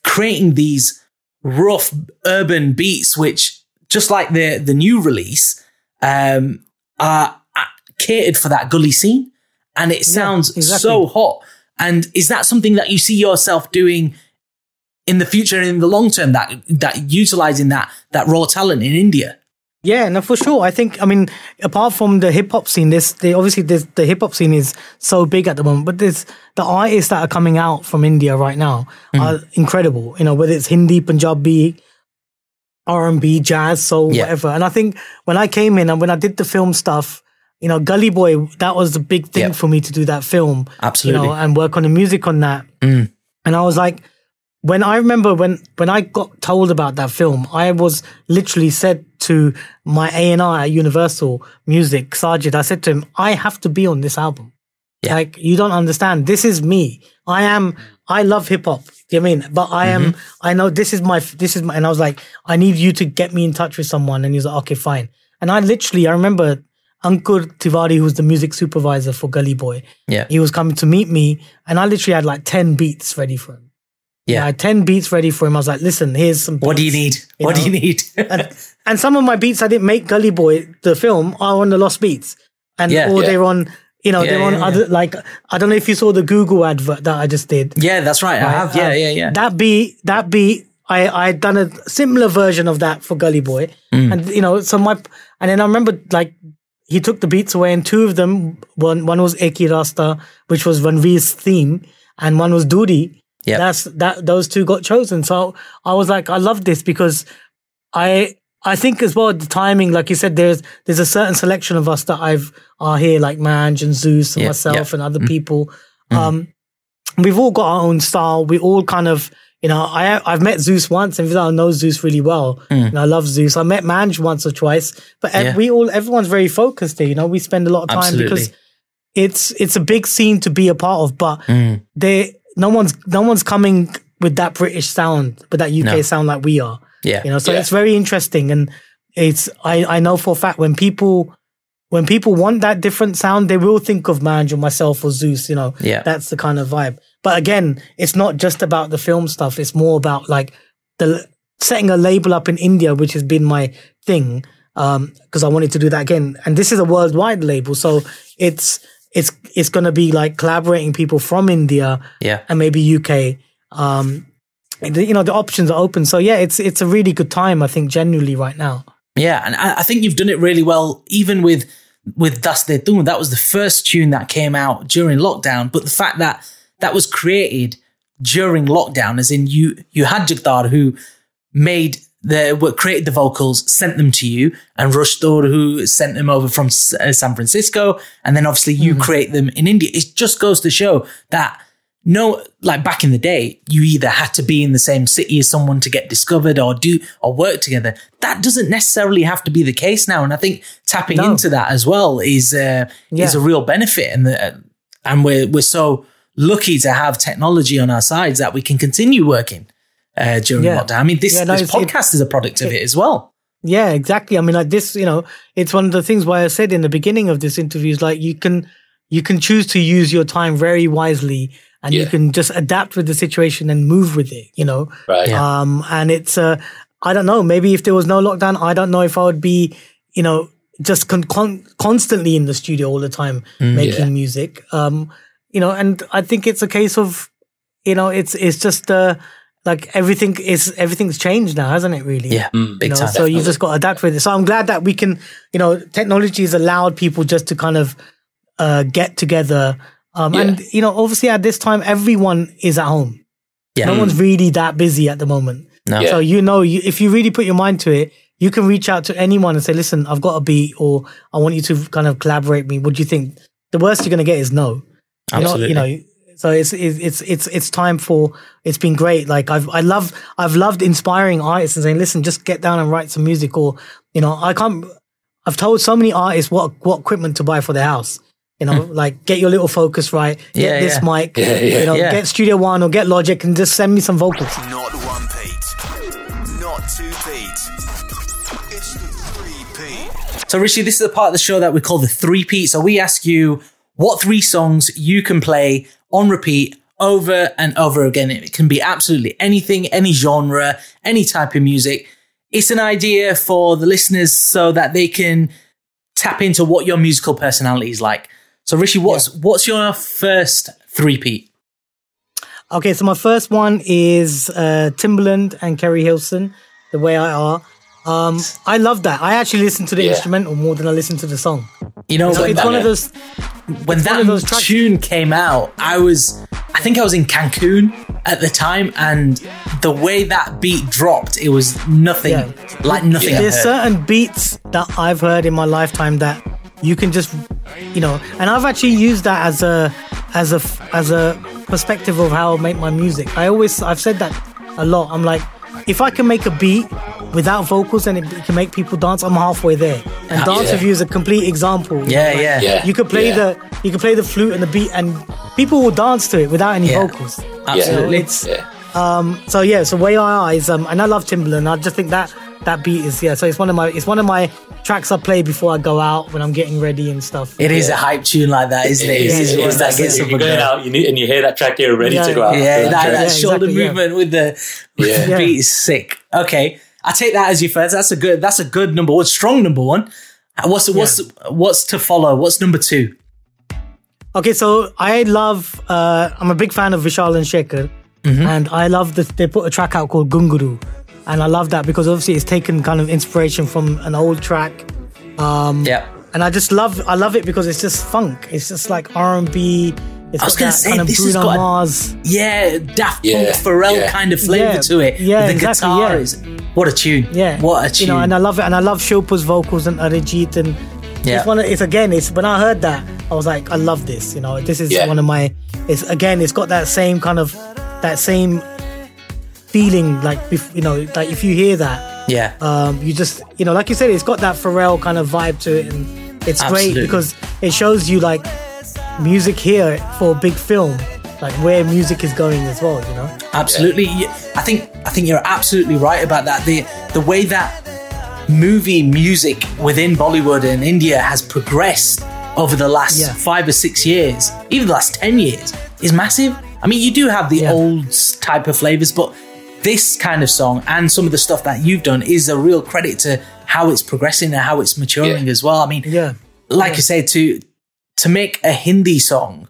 creating these rough urban beats, which just like the the new release, um, are are catered for that gully scene, and it sounds
exactly.
so hot. And is that something that you see yourself doing in the future and in the long term? That that utilizing that that raw talent in India.
Yeah, no, for sure. I think, I mean, apart from the hip hop scene, this they obviously there's, the hip hop scene is so big at the moment, but there's the artists that are coming out from India right now mm. are incredible. You know, whether it's Hindi, Punjabi, R and B, jazz, soul,
Yeah.
whatever. And I think when I came in and when I did the film stuff, you know, Gully Boy, that was the big thing
Yeah.
for me to do that film.
Absolutely.
You know, and work on the music on that. Mm. And I was like, when I remember when when I got told about that film, I was literally said to my A and R at Universal Music, Sajid, I said to him, I have to be on this album.
Yeah.
Like you don't understand. This is me. I am. I love hip hop. Do you know I mean? But I am. Mm-hmm. I know this is my. This is my. And I was like, I need you to get me in touch with someone. And he's like, okay, fine. And I literally, I remember Ankur Tiwari, who was the music supervisor for Gully Boy.
Yeah.
He was coming to meet me, and I literally had like ten beats ready for him. I
Yeah.
had 10 beats ready for him. I was like, listen, here's some
What do you need?
beats,
what do you need? [laughs]
and, and some of my beats I didn't make Gully Boy, the film, are on the Lost Beats. And
Yeah.
or
Yeah.
they're on, you know,
Yeah,
they're on other, like, I don't know if you saw the Google advert that I just did.
yeah, that's right. I have. Yeah,
Uh,
yeah, yeah.
That beat, that beat, I I had done a similar version of that for Gully Boy,
Mm.
and you know, so my and then I remember like he took the beats away, and two of them one one was Ek Hi Raasta, which was Ranveer's theme, and one was Doori.
Yeah.
that's that those two got chosen. So I was like, I love this because I. I think as well the timing, like you said, there's there's a certain selection of us that I've are here, like Manj and Zeus and
Yeah,
myself
yeah.
and other people. Um, we've all got our own style. We all kind of, you know, I I've met Zeus once, and I know Zeus really well, and I love Zeus. I met Manj once or twice, but.
Yeah.
we all everyone's very focused here. You know, we spend a lot of time
Absolutely.
because it's it's a big scene to be a part of, but
Hmm.
they no one's no one's coming with that British sound, with that UK
No.
sound like we are.
yeah.
You know, so
Yeah.
it's very interesting, and it's I I know for a fact when people when people want that different sound, they will think of Manj or myself or Zeus. You know,
Yeah.
that's the kind of vibe. But again, it's not just about the film stuff. It's more about like the setting a label up in India, which has been my thing um, because I wanted to do that again. And this is a worldwide label, so it's it's it's going to be like collaborating people from India
yeah.
and maybe UK. Um, the- you know, the options are open. So yeah, it's it's a really good time. I think genuinely right now.
Yeah, and I, I think you've done it really well, even with with Das De Tum. That was the first tune that came out during lockdown, but the fact that that was created during lockdown, as in you you had Jagdar who made the what created the vocals, sent them to you, and Rushtor who sent them over from S- uh, San Francisco, and then obviously you create them in India. It just goes to show that no, like back in the day, you either had to be in the same city as someone to get discovered or do or work together. That doesn't necessarily have to be the case now, and I think tapping
No.
into that as well is uh, is a real benefit, and the, and we're we're so lucky to have technology on our sides that we can continue working uh, during
Yeah.
lockdown. I mean, this,
Yeah, no,
this podcast is a product of it as well.
Yeah, exactly. I mean, like this, you know, it's one of the things why I said in the beginning of this interview is like you can you can choose to use your time very wisely and you can just adapt with the situation and move with it, you know.
Right.
Um, and it's uh, I don't know, maybe if there was no lockdown, I don't know if I would be, you know, just con- con- constantly in the studio all the time making
Yeah.
music. Um, you know, and I think it's a case of, you know, it's it's just uh, like everything is everything's changed now, hasn't it? Really?
Yeah,
Mm.
big
you know,
time.
so you've just got to adapt with it. So I'm glad that we can, you know, technology has allowed people just to kind of uh, get together. Um, And, you know, obviously at this time, everyone is at home.
yeah.
No one's really that busy at the moment.
No.
Yeah.
So, you know, you, if you really put your mind to it, you can reach out to anyone and say, listen, I've got a beat or I want you to kind of collaborate with me. What do you think? The worst you're going to get is no. You know,
Absolutely.
you know, so it's it's it's it's it's time for it's been great. Like I've I love I've loved inspiring artists and saying, listen, just get down and write some music, or you know, I can't. I've told so many artists what what equipment to buy for their house. You know, like get your little focus right, get
Hmm. Yeah,
this
yeah.
mic,
Yeah, yeah,
you know,
yeah.
get Studio One or get Logic and just send me some vocals.
Not one Pete. Not two Pete. It's the three peat.
So, Rishi, this is the part of the show that we call the three peat. So, we ask you what three songs you can play on repeat over and over again. It can be absolutely anything, any genre, any type of music. It's an idea for the listeners so that they can tap into what your musical personality is like. So, Rishi, what's what's your first three peat?
Okay, so my first one is uh, Timbaland and Keri Hilson, "The Way I Are." Um, I love that. I actually listen to the
Yeah.
instrumental more than I listen to the song.
You know,
So
when
it's
that,
one of those.
when that
those
tune came out, I was, I think I was in Cancun at the time, and the way that beat dropped, it was nothing
Yeah.
like nothing. I've
There's certain beats that I've heard in my lifetime that you can just, you know, and I've actually used that as a, as a, as a perspective of how I make my music. I always, I've said that a lot. I'm like, if I can make a beat without vocals and it can make people dance, I'm halfway there. And Dance
Yeah.
Review is a complete example.
Yeah,
like,
yeah.
Yeah.
You could play
Yeah.
the, you could play the flute and the beat, and people will dance to it without any
Yeah.
vocals.
Absolutely.
It's
Yeah.
so yeah, so way I is um, and I love Timbaland. I just think that that beat is yeah. So it's one of my it's one of my tracks I play before I go out when I'm getting ready and stuff.
It is a hype tune like that, isn't it?
It
It's,
is,
it's
is.
that
That's
gets up
You're going
go.
out, you need, and you hear that track, you're ready
Yeah,
to go out.
Yeah,
to
that, that
Yeah,
shoulder
exactly, yeah.
movement with the, with
Yeah.
the
Yeah.
beat is sick. Okay, I take that as your first. That's a good. That's a good number one. Strong number one. What's what's what's to follow? What's number two?
Okay, so I love. Uh, I'm a big fan of Vishal and Shekhar,
Mm-hmm.
and I love that they put a track out called Ghungroo, and I love that because obviously it's taken kind of inspiration from an old track. Um,
Yeah.
and I just love I love it because it's just funk. It's just like R and B. It's
I was
got
gonna say,
kind of
this has
Bruno
got a- Yeah, Daft
Yeah,
Punk, Pharrell
yeah.
kind of flavor
Yeah,
to it.
yeah,
the
exactly,
guitar
yeah.
is what a tune.
Yeah,
what a tune.
You know, and I love it, and I love Shilpa's vocals and Arijit, and
Yeah.
it's one. Of, it's again, it's when I heard that, I was like, I love this. You know, this is
Yeah.
one of my. It's again, it's got that same kind of, that same feeling. Like if, you know, like if you hear that,
yeah,
um, you just you know, like you said, it's got that Pharrell kind of vibe to it, and it's
Absolutely.
great because it shows you like music here for a big film, like where music is going as well. You know.
absolutely. Yeah, I think I think you're absolutely right about that. The the way that movie music within Bollywood and India has progressed over the last
Yeah.
five or six years, even the last ten years, is massive. I mean, you do have the
Yeah.
old type of flavors, but this kind of song and some of the stuff that you've done is a real credit to how it's progressing and how it's maturing
Yeah.
as well. I mean,
Yeah.
like I said, to to make a Hindi song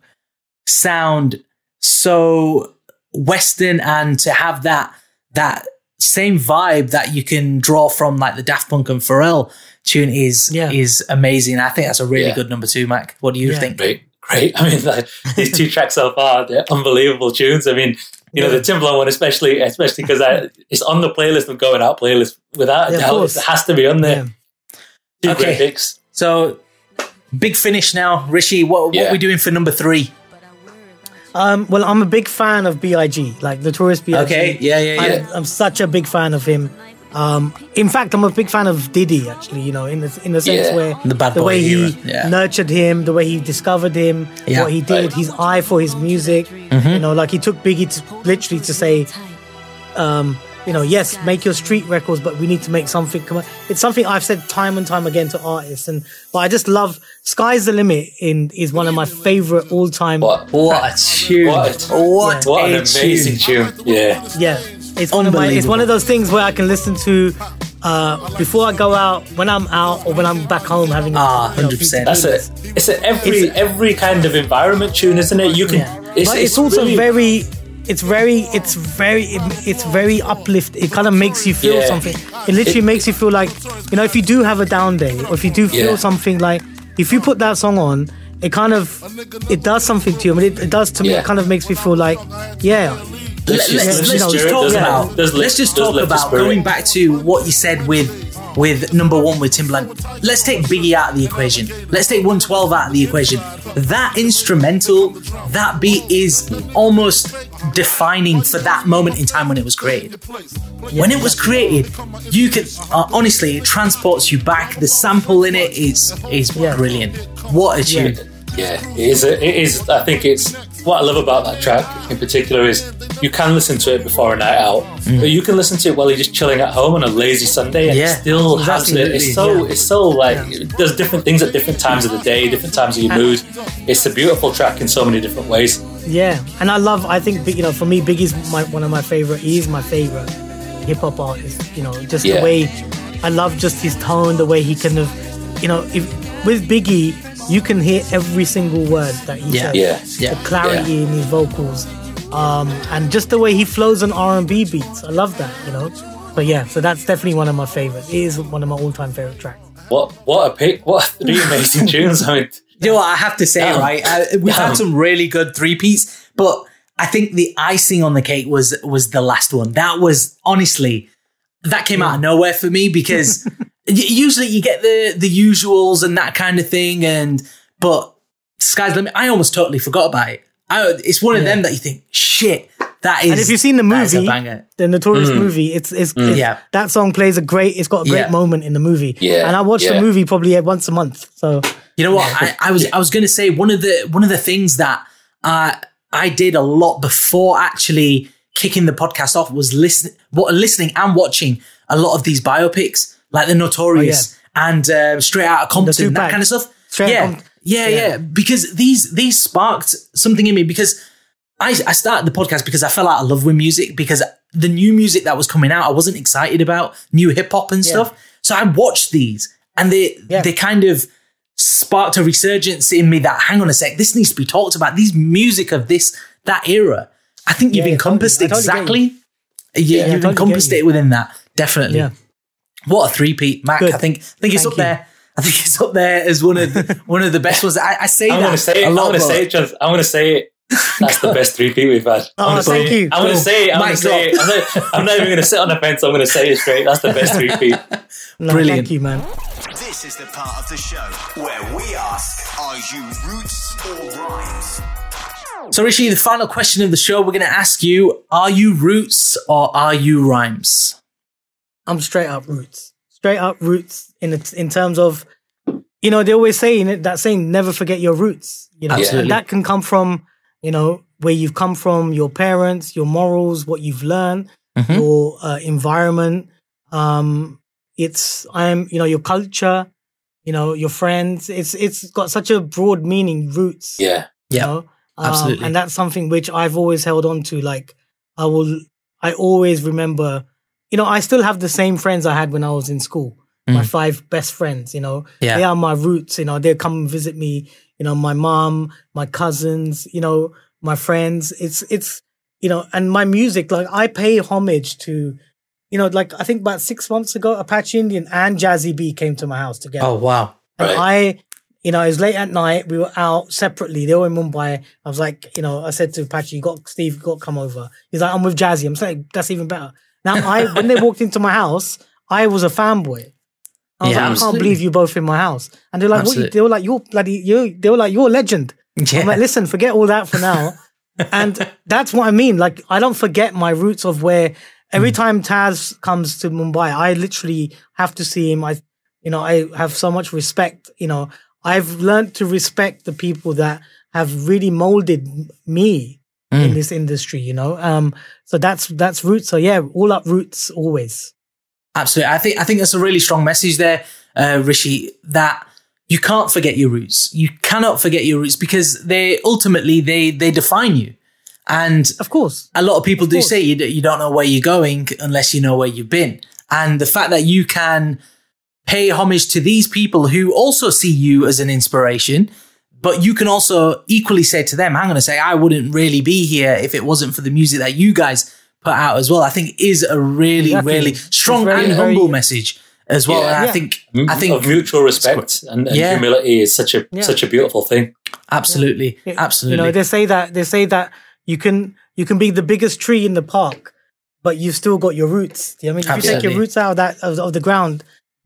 sound so Western and to have that that same vibe that you can draw from like the Daft Punk and Pharrell tune is
Yeah.
is amazing. I think that's a really
Yeah.
good number two, Mac. What do you
Yeah.
think?
Great, great. [laughs] I mean, like, these two tracks so far, they're unbelievable tunes. I mean, you know, the Timbaland one, especially, especially because it's on the playlist of going out playlist. Without
Yeah,
a
of
doubt, it has to be on there. Two
Okay.
great picks.
So big finish now, Rishi. What what
Yeah.
we doing for number three?
Um, well, I'm a big fan of Big, like Notorious Big.
Okay, yeah, yeah,
I,
yeah.
I'm such a big fan of him. Um, in fact, I'm a big fan of Diddy. Actually, you know, in the in the sense
Yeah.
where
The bad
the way he
yeah.
nurtured him, the way he discovered him,
Yeah.
what he did,
Right.
his eye for his music.
Mm-hmm.
You know, like he took Biggie to literally to say, um, you know, yes, make your street records, but we need to make something. Come it's something I've said time and time again to artists, and but I just love "Sky's the Limit" in is one of my favorite all time.
What?
What a tune!
What?
What,
What an
a
amazing
tune!
tune. Yeah.
Yeah, it's one of my. It's one of those things where I can listen to uh, before I go out, when I'm out, or when I'm back home having.
Ah, 100%.
That's it. It's a every
It's a-
every kind of environment tune, isn't it? You can.
Yeah. but it's, also
really-
very. It's very, it's very, it's very uplift. It kind of makes you feel
Yeah.
something. It literally
It-
makes you feel like, you know, if you do have a down day, or if you do feel
Yeah.
something like, if you put that song on, it kind of, it does something to you. I mean, it, it does to me.
Yeah.
It kind of makes me feel like, yeah,
Let,
Let's just-
let's
let's
just
just
talk about.
doesn't it? Does lift-
let's just talk about going back to what you said with with number one with Timbaland. Let's take Biggie out of the equation. Let's take 112 out of the equation. That instrumental, that beat is almost defining for that moment in time when it was created. When it was created, you can uh, honestly it transports you back. The sample in it is is
Yeah.
brilliant. What a tune!
Yeah, it is. A, it is. I think it's what I love about that track in particular is you can listen to it before a night out, but you can listen to it while you're just chilling at home on a lazy Sunday, and
Mm. Yeah,
it still has it. It's so.
Yeah.
It's so like it does different things at different times of the day, different times of your mood. It's a beautiful track in so many different ways.
Yeah, and I love. I think you know, for me, Biggie's my, one of my favorite. He's my favorite hip hop artist. You know, just
Yeah.
the way I love just his tone, the way he kind of, you know, if with Biggie, you can hear every single word that he
Yeah.
says.
Yeah,
Yeah.
The clarity in his vocals, um, and just the way he flows on R and B beats. I love that. You know, but yeah, so that's definitely one of my favorites. It is one of my all-time favorite tracks.
What what a pick! What three [laughs] amazing tunes! I mean,
You know what I have to say,
Damn.
right? Uh, we've
Damn.
had some really good three peats, but I think the icing on the cake was was the last one. That was honestly that came out of nowhere for me because y- [laughs] usually you get the the usuals and that kind of thing, and but sky's the limit. I almost totally forgot about it. I, it's one of them that you think, shit, that is.
And if you've seen the
that is a
movie, the Notorious movie, it's it's, it's-
Yeah.
that song plays a great. It's got a great
Yeah.
moment in the movie.
Yeah,
and I watch
yeah.
the movie probably once a month. So
You know what? I, I was I was going to say one of the one of the things that uh, I did a lot before actually kicking the podcast off was listen, what listening and watching a lot of these biopics, like the Notorious and uh, Straight Outta Compton, that kind of stuff.
Straight
yeah,
Com-
yeah, yeah,
yeah.
Because these these sparked something in me because I I started the podcast because I fell out of love with music because the new music that was coming out I wasn't excited about new hip hop and stuff. So I watched these and they
Yeah.
they kind of sparked a resurgence in me that hang on a sec, this needs to be talked about. These music of this that era. I think you've
Yeah, yeah,
encompassed
totally. I totally
exactly. You,
I
you've
totally
encompassed
you.
it within that. Definitely.
Yeah.
What a three peat, Mac.
Good.
I think I think it's
Thank
up
you.
there. I think it's up there as one of the, [laughs] one of the best ones. I, I say
I'm
that
gonna say it.
a
I'm gonna say it, John. I'm gonna say it. That's the [laughs] best three peat we've had.
Oh,
I'm
thank you.
I'm gonna say it. I'm gonna say it. I'm not, I'm not even gonna sit on the fence. I'm gonna say it straight. That's the best [laughs] three peat.
no,
Brilliant.
Thank you, man.
This is the part of the show where we ask, are you roots or rhymes?
So, Rishi, the final question of the show, we're going to ask you: Are you roots or are you rhymes?
I'm straight up roots. Straight up roots in in terms of, you know, they always say in it, that saying, never forget your roots. You know,
Absolutely.
and that can come from, you know, where you've come from, your parents, your morals, what you've learned,
Mhm.
your uh, environment. Um, it's I'm, you know, your culture, you know, your friends. It's it's got such a broad meaning. Roots.
Yeah.
Yeah,
know? Um,
absolutely.
and that's something which I've always held on to. Like, I will, I always remember, you know, I still have the same friends I had when I was in school. My five best friends, you know,
Mm. Yeah.
they are my roots. You know, they come and visit me. You know, my mom, my cousins, you know, my friends. It's it's you know, and my music. Like I pay homage to, you know, like I think about six months ago, Apache Indian and Jazzy B came to my house together.
Oh, wow.
And
Right.
I, you know, it was late at night. We were out separately. They were in Mumbai. I was like, you know, I said to Apache, you got Steve, you got to come over. He's like, I'm with Jazzy. I'm saying that's even better. Now, I when they walked into my house, I was a fanboy. I was
Yeah,
like, I can't believe you both in my house. And they're like, what? You, they were like, you're bloody, you. They were like, you're a legend.
Yeah.
I'm like, listen, forget all that for now. [laughs] and that's what I mean. Like, I don't forget my roots of where, every mm. time Taz comes to Mumbai, I literally have to see him. I, you know, I have so much respect. You know, I've learned to respect the people that have really molded me in this industry. You know, um, so that's that's roots. So yeah, all up roots always.
Absolutely. I think I think that's a really strong message there, uh, Rishi, that you can't forget your roots. You cannot forget your roots because they ultimately they they define you. And
Of course,
a lot of people do
course.
say you, you don't know where you're going unless you know where you've been. And the fact that you can pay homage to these people who also see you as an inspiration, but you can also equally say to them, I'm going to say, I wouldn't really be here if it wasn't for the music that you guys put out as well. I think is a really,
Exactly.
really strong
very,
and
very-
humble message as well.
Yeah.
And I think,
M-
I think
of mutual respect and, and
Yeah.
humility is such a
Yeah.
such a beautiful thing.
absolutely,
Yeah,
absolutely.
You know, they say that they say that you can you can be the biggest tree in the park, but you've still got your roots. You know what I mean, if you take your roots out of that of, of the ground,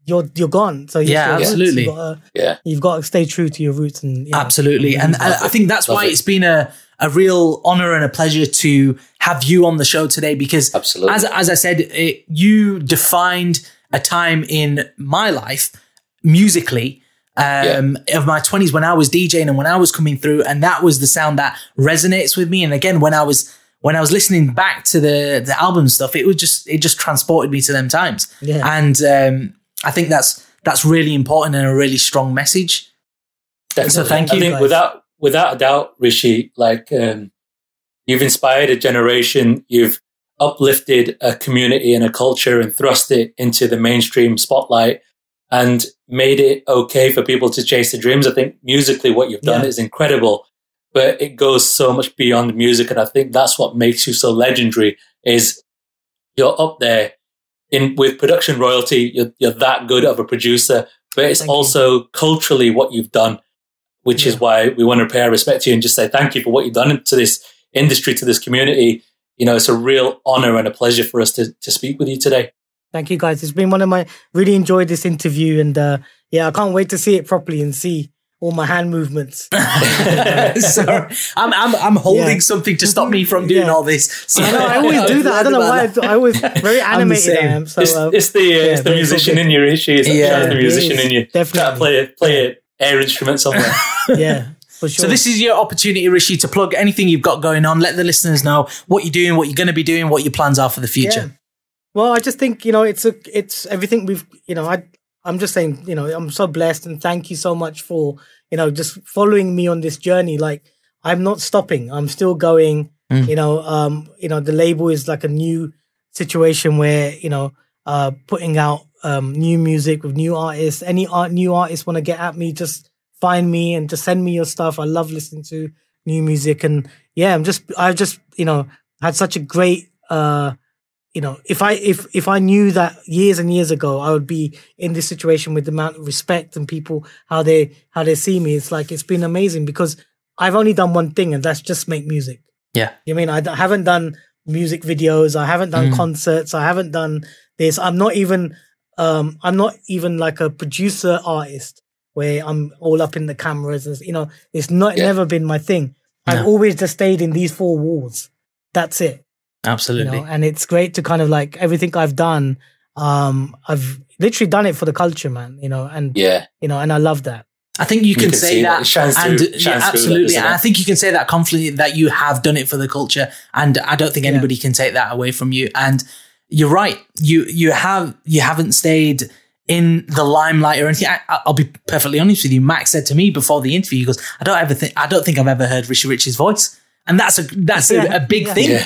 you're you're gone. So you
Yeah,
still
absolutely.
You've got, to,
Yeah.
you've got to stay true to your roots and you know,
Absolutely. And
Love
I, I think that's
Love
why
it.
it's been a, a real honor and a pleasure to have you on the show today because
Absolutely.
as, as I said, it, you defined a time in my life musically um, of my 20s when I was DJing and when I was coming through. And that was the sound that resonates with me. And again, when I was when I was listening back to the the album stuff, it was just it just transported me to them times.
Yeah.
And um, I think that's that's really important and a really strong message.
Definitely.
thank
I
you,
think
guys.
without without a doubt, Rishi, like um, you've inspired a generation, you've uplifted a community and a culture and thrust it into the mainstream spotlight and made it okay for people to chase their dreams. I think musically what you've done
Yeah.
is incredible, but it goes so much beyond music. And I think that's what makes you so legendary is you're up there in with production royalty. You're, you're that good of a producer, but it's
Thank you.
also culturally what you've done, which is why we want to pay our respect to you and just say thank you for what you've done to this industry, to this community. You know, it's a real honor and a pleasure for us to, to speak with you today.
Thank you guys. It's been one of my really enjoyed this interview and uh yeah, I can't wait to see it properly and see all my hand movements. [laughs] [laughs]
Sorry, I'm, I'm, I'm holding
Yeah.
something to stop me from doing
Yeah.
all this. So
I know I [laughs] always do that. I don't know why. I, do- I always very animated I
same.
am. So
it's,
uh,
it's the uh,
yeah,
it's the
but it's all
musician in you, Rishi. It's
Yeah,
the musician in you. Try to play a play a air instrument somewhere.
yeah, for sure.
So this is your opportunity, Rishi, to plug anything you've got going on. Let the listeners know what you're doing, what you're going to be doing, what your plans are for the future.
Well, I just think you know it's a it's everything we've you know I I'm just saying you know I'm so blessed and thank you so much for you know just following me on this journey. Like I'm not stopping. I'm still going. You know, um, you know the label is like a new situation where you know uh putting out um new music with new artists. Any art new artists want to get at me, just find me and just send me your stuff. I love listening to new music and yeah, I'm just I've just you know had such a great uh you know if i if if i knew that years and years ago i would be in this situation with the amount of respect and people how they how they see me it's like it's been amazing because i've only done one thing and that's just make music.
Yeah.
you mean i haven't done music videos i haven't done concerts i haven't done this. I'm not even um i'm not even like a producer artist where i'm all up in the cameras and you know it's not
Yeah.
never been my thing. I've always just stayed in these four walls. That's it you
Absolutely.
know and it's great to kind of like everything i've done um i've literally done it for the culture man you know and
yeah.
you know and i love that
I think you can,
can
say that,
that.
And
through-
yeah, absolutely.
doesn't
And? I think you can say that confidently that you have done it for the culture, and I don't think anybody can take that away from you. And you're right. You you have you haven't stayed in the limelight or anything. I, I'll be perfectly honest with you. Max said to me before the interview, he goes, "I don't ever think I don't think I've ever heard Rishi Rich's voice," and that's a that's
Yeah,
a, a big
yeah.
thing,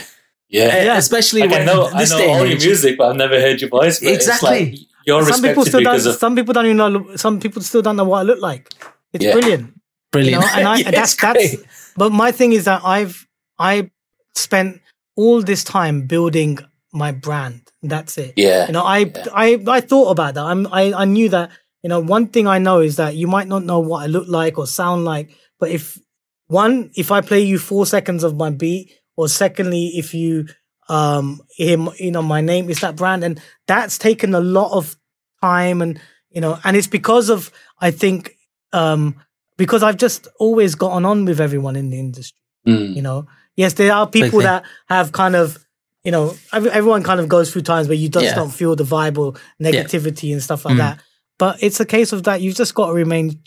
Yeah. Yeah.
Uh, especially
Like,
when
I know, I
this
know
day and
all your music, but I've never heard your voice. But
Exactly.
It's like you're
some people
respected
still don't
because of
some people don't even know some people still don't know what i look like it's
Yeah.
brilliant
Brilliant.
you know and i [laughs]
Yeah,
that's
it's
that's but my thing is that i've i spent all this time building my brand that's it
yeah.
you know i
Yeah.
i i thought about that i'm i i knew that you know one thing i know is that you might not know what i look like or sound like but if one if i play you four seconds of my beat or secondly if you um hear you know my name is that brand and that's taken a lot of time and you know and it's because of i think um because i've just always gotten on with everyone in the industry
Mm.
you know yes there are people that have kind of you know, everyone kind of goes through times where you just
Yeah.
don't feel the vibe or negativity and stuff like that. But it's a case of that you've just got to remain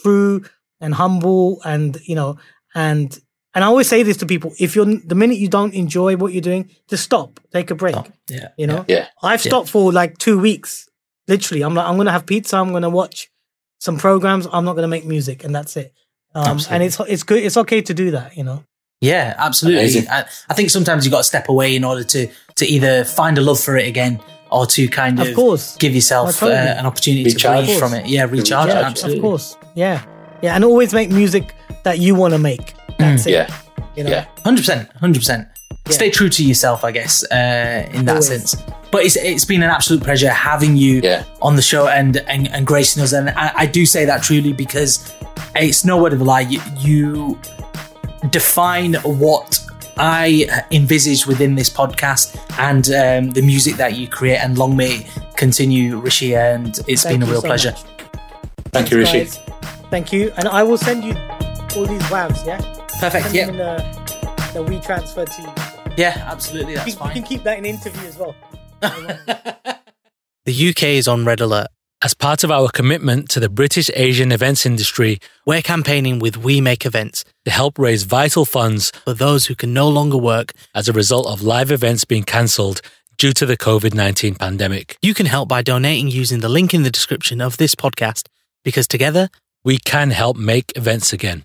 true and humble, and you know, and and I always say this to people: if you're the minute you don't enjoy what you're doing, just stop, take a break.
Yeah.
You know,
Yeah.
I've
Yeah.
stopped for like two weeks. Literally, I'm like, I'm gonna have pizza. I'm gonna watch some programs. I'm not gonna make music, and that's it. Um, and it's it's good. It's okay to do that. You know.
Yeah, absolutely. I, I think sometimes you've got to step away in order to to either find a love for it again or to kind of,
Of course.
give yourself
Oh,
uh, an opportunity
Recharge.
to breathe from it. Yeah, recharge.
recharge,
absolutely.
Of course. Yeah. Yeah. And always make music that you want to make. That's it.
Yeah.
You know?
Yeah.
Hundred percent, hundred percent. Stay true to yourself, I guess, uh, in that
Always.
sense. But it's it's been an absolute pleasure having you
Yeah.
on the show and and, and gracing us. And I, I do say that truly because it's no word of a lie. You, you define what I envisage within this podcast and um, the music that you create. And long may it continue, Rishi. And it's
Thank
been a real
so
pleasure.
much.
Thank you, Rishi.
Guys, Thank you. And I will send you all these WAVs, yeah?
Perfect. Yeah,
the, the we transfer to you.
yeah, absolutely. That's
You, you can keep that in interview as well. [laughs]
The UK is on red alert.
As part of our commitment to the British Asian events industry,
We're campaigning with We Make Events
to help raise vital funds
for those who can no longer work.
as a result of live events being cancelled due to the COVID 19 pandemic.
You can help by donating using the link in the description of this podcast because together
We can help make events again.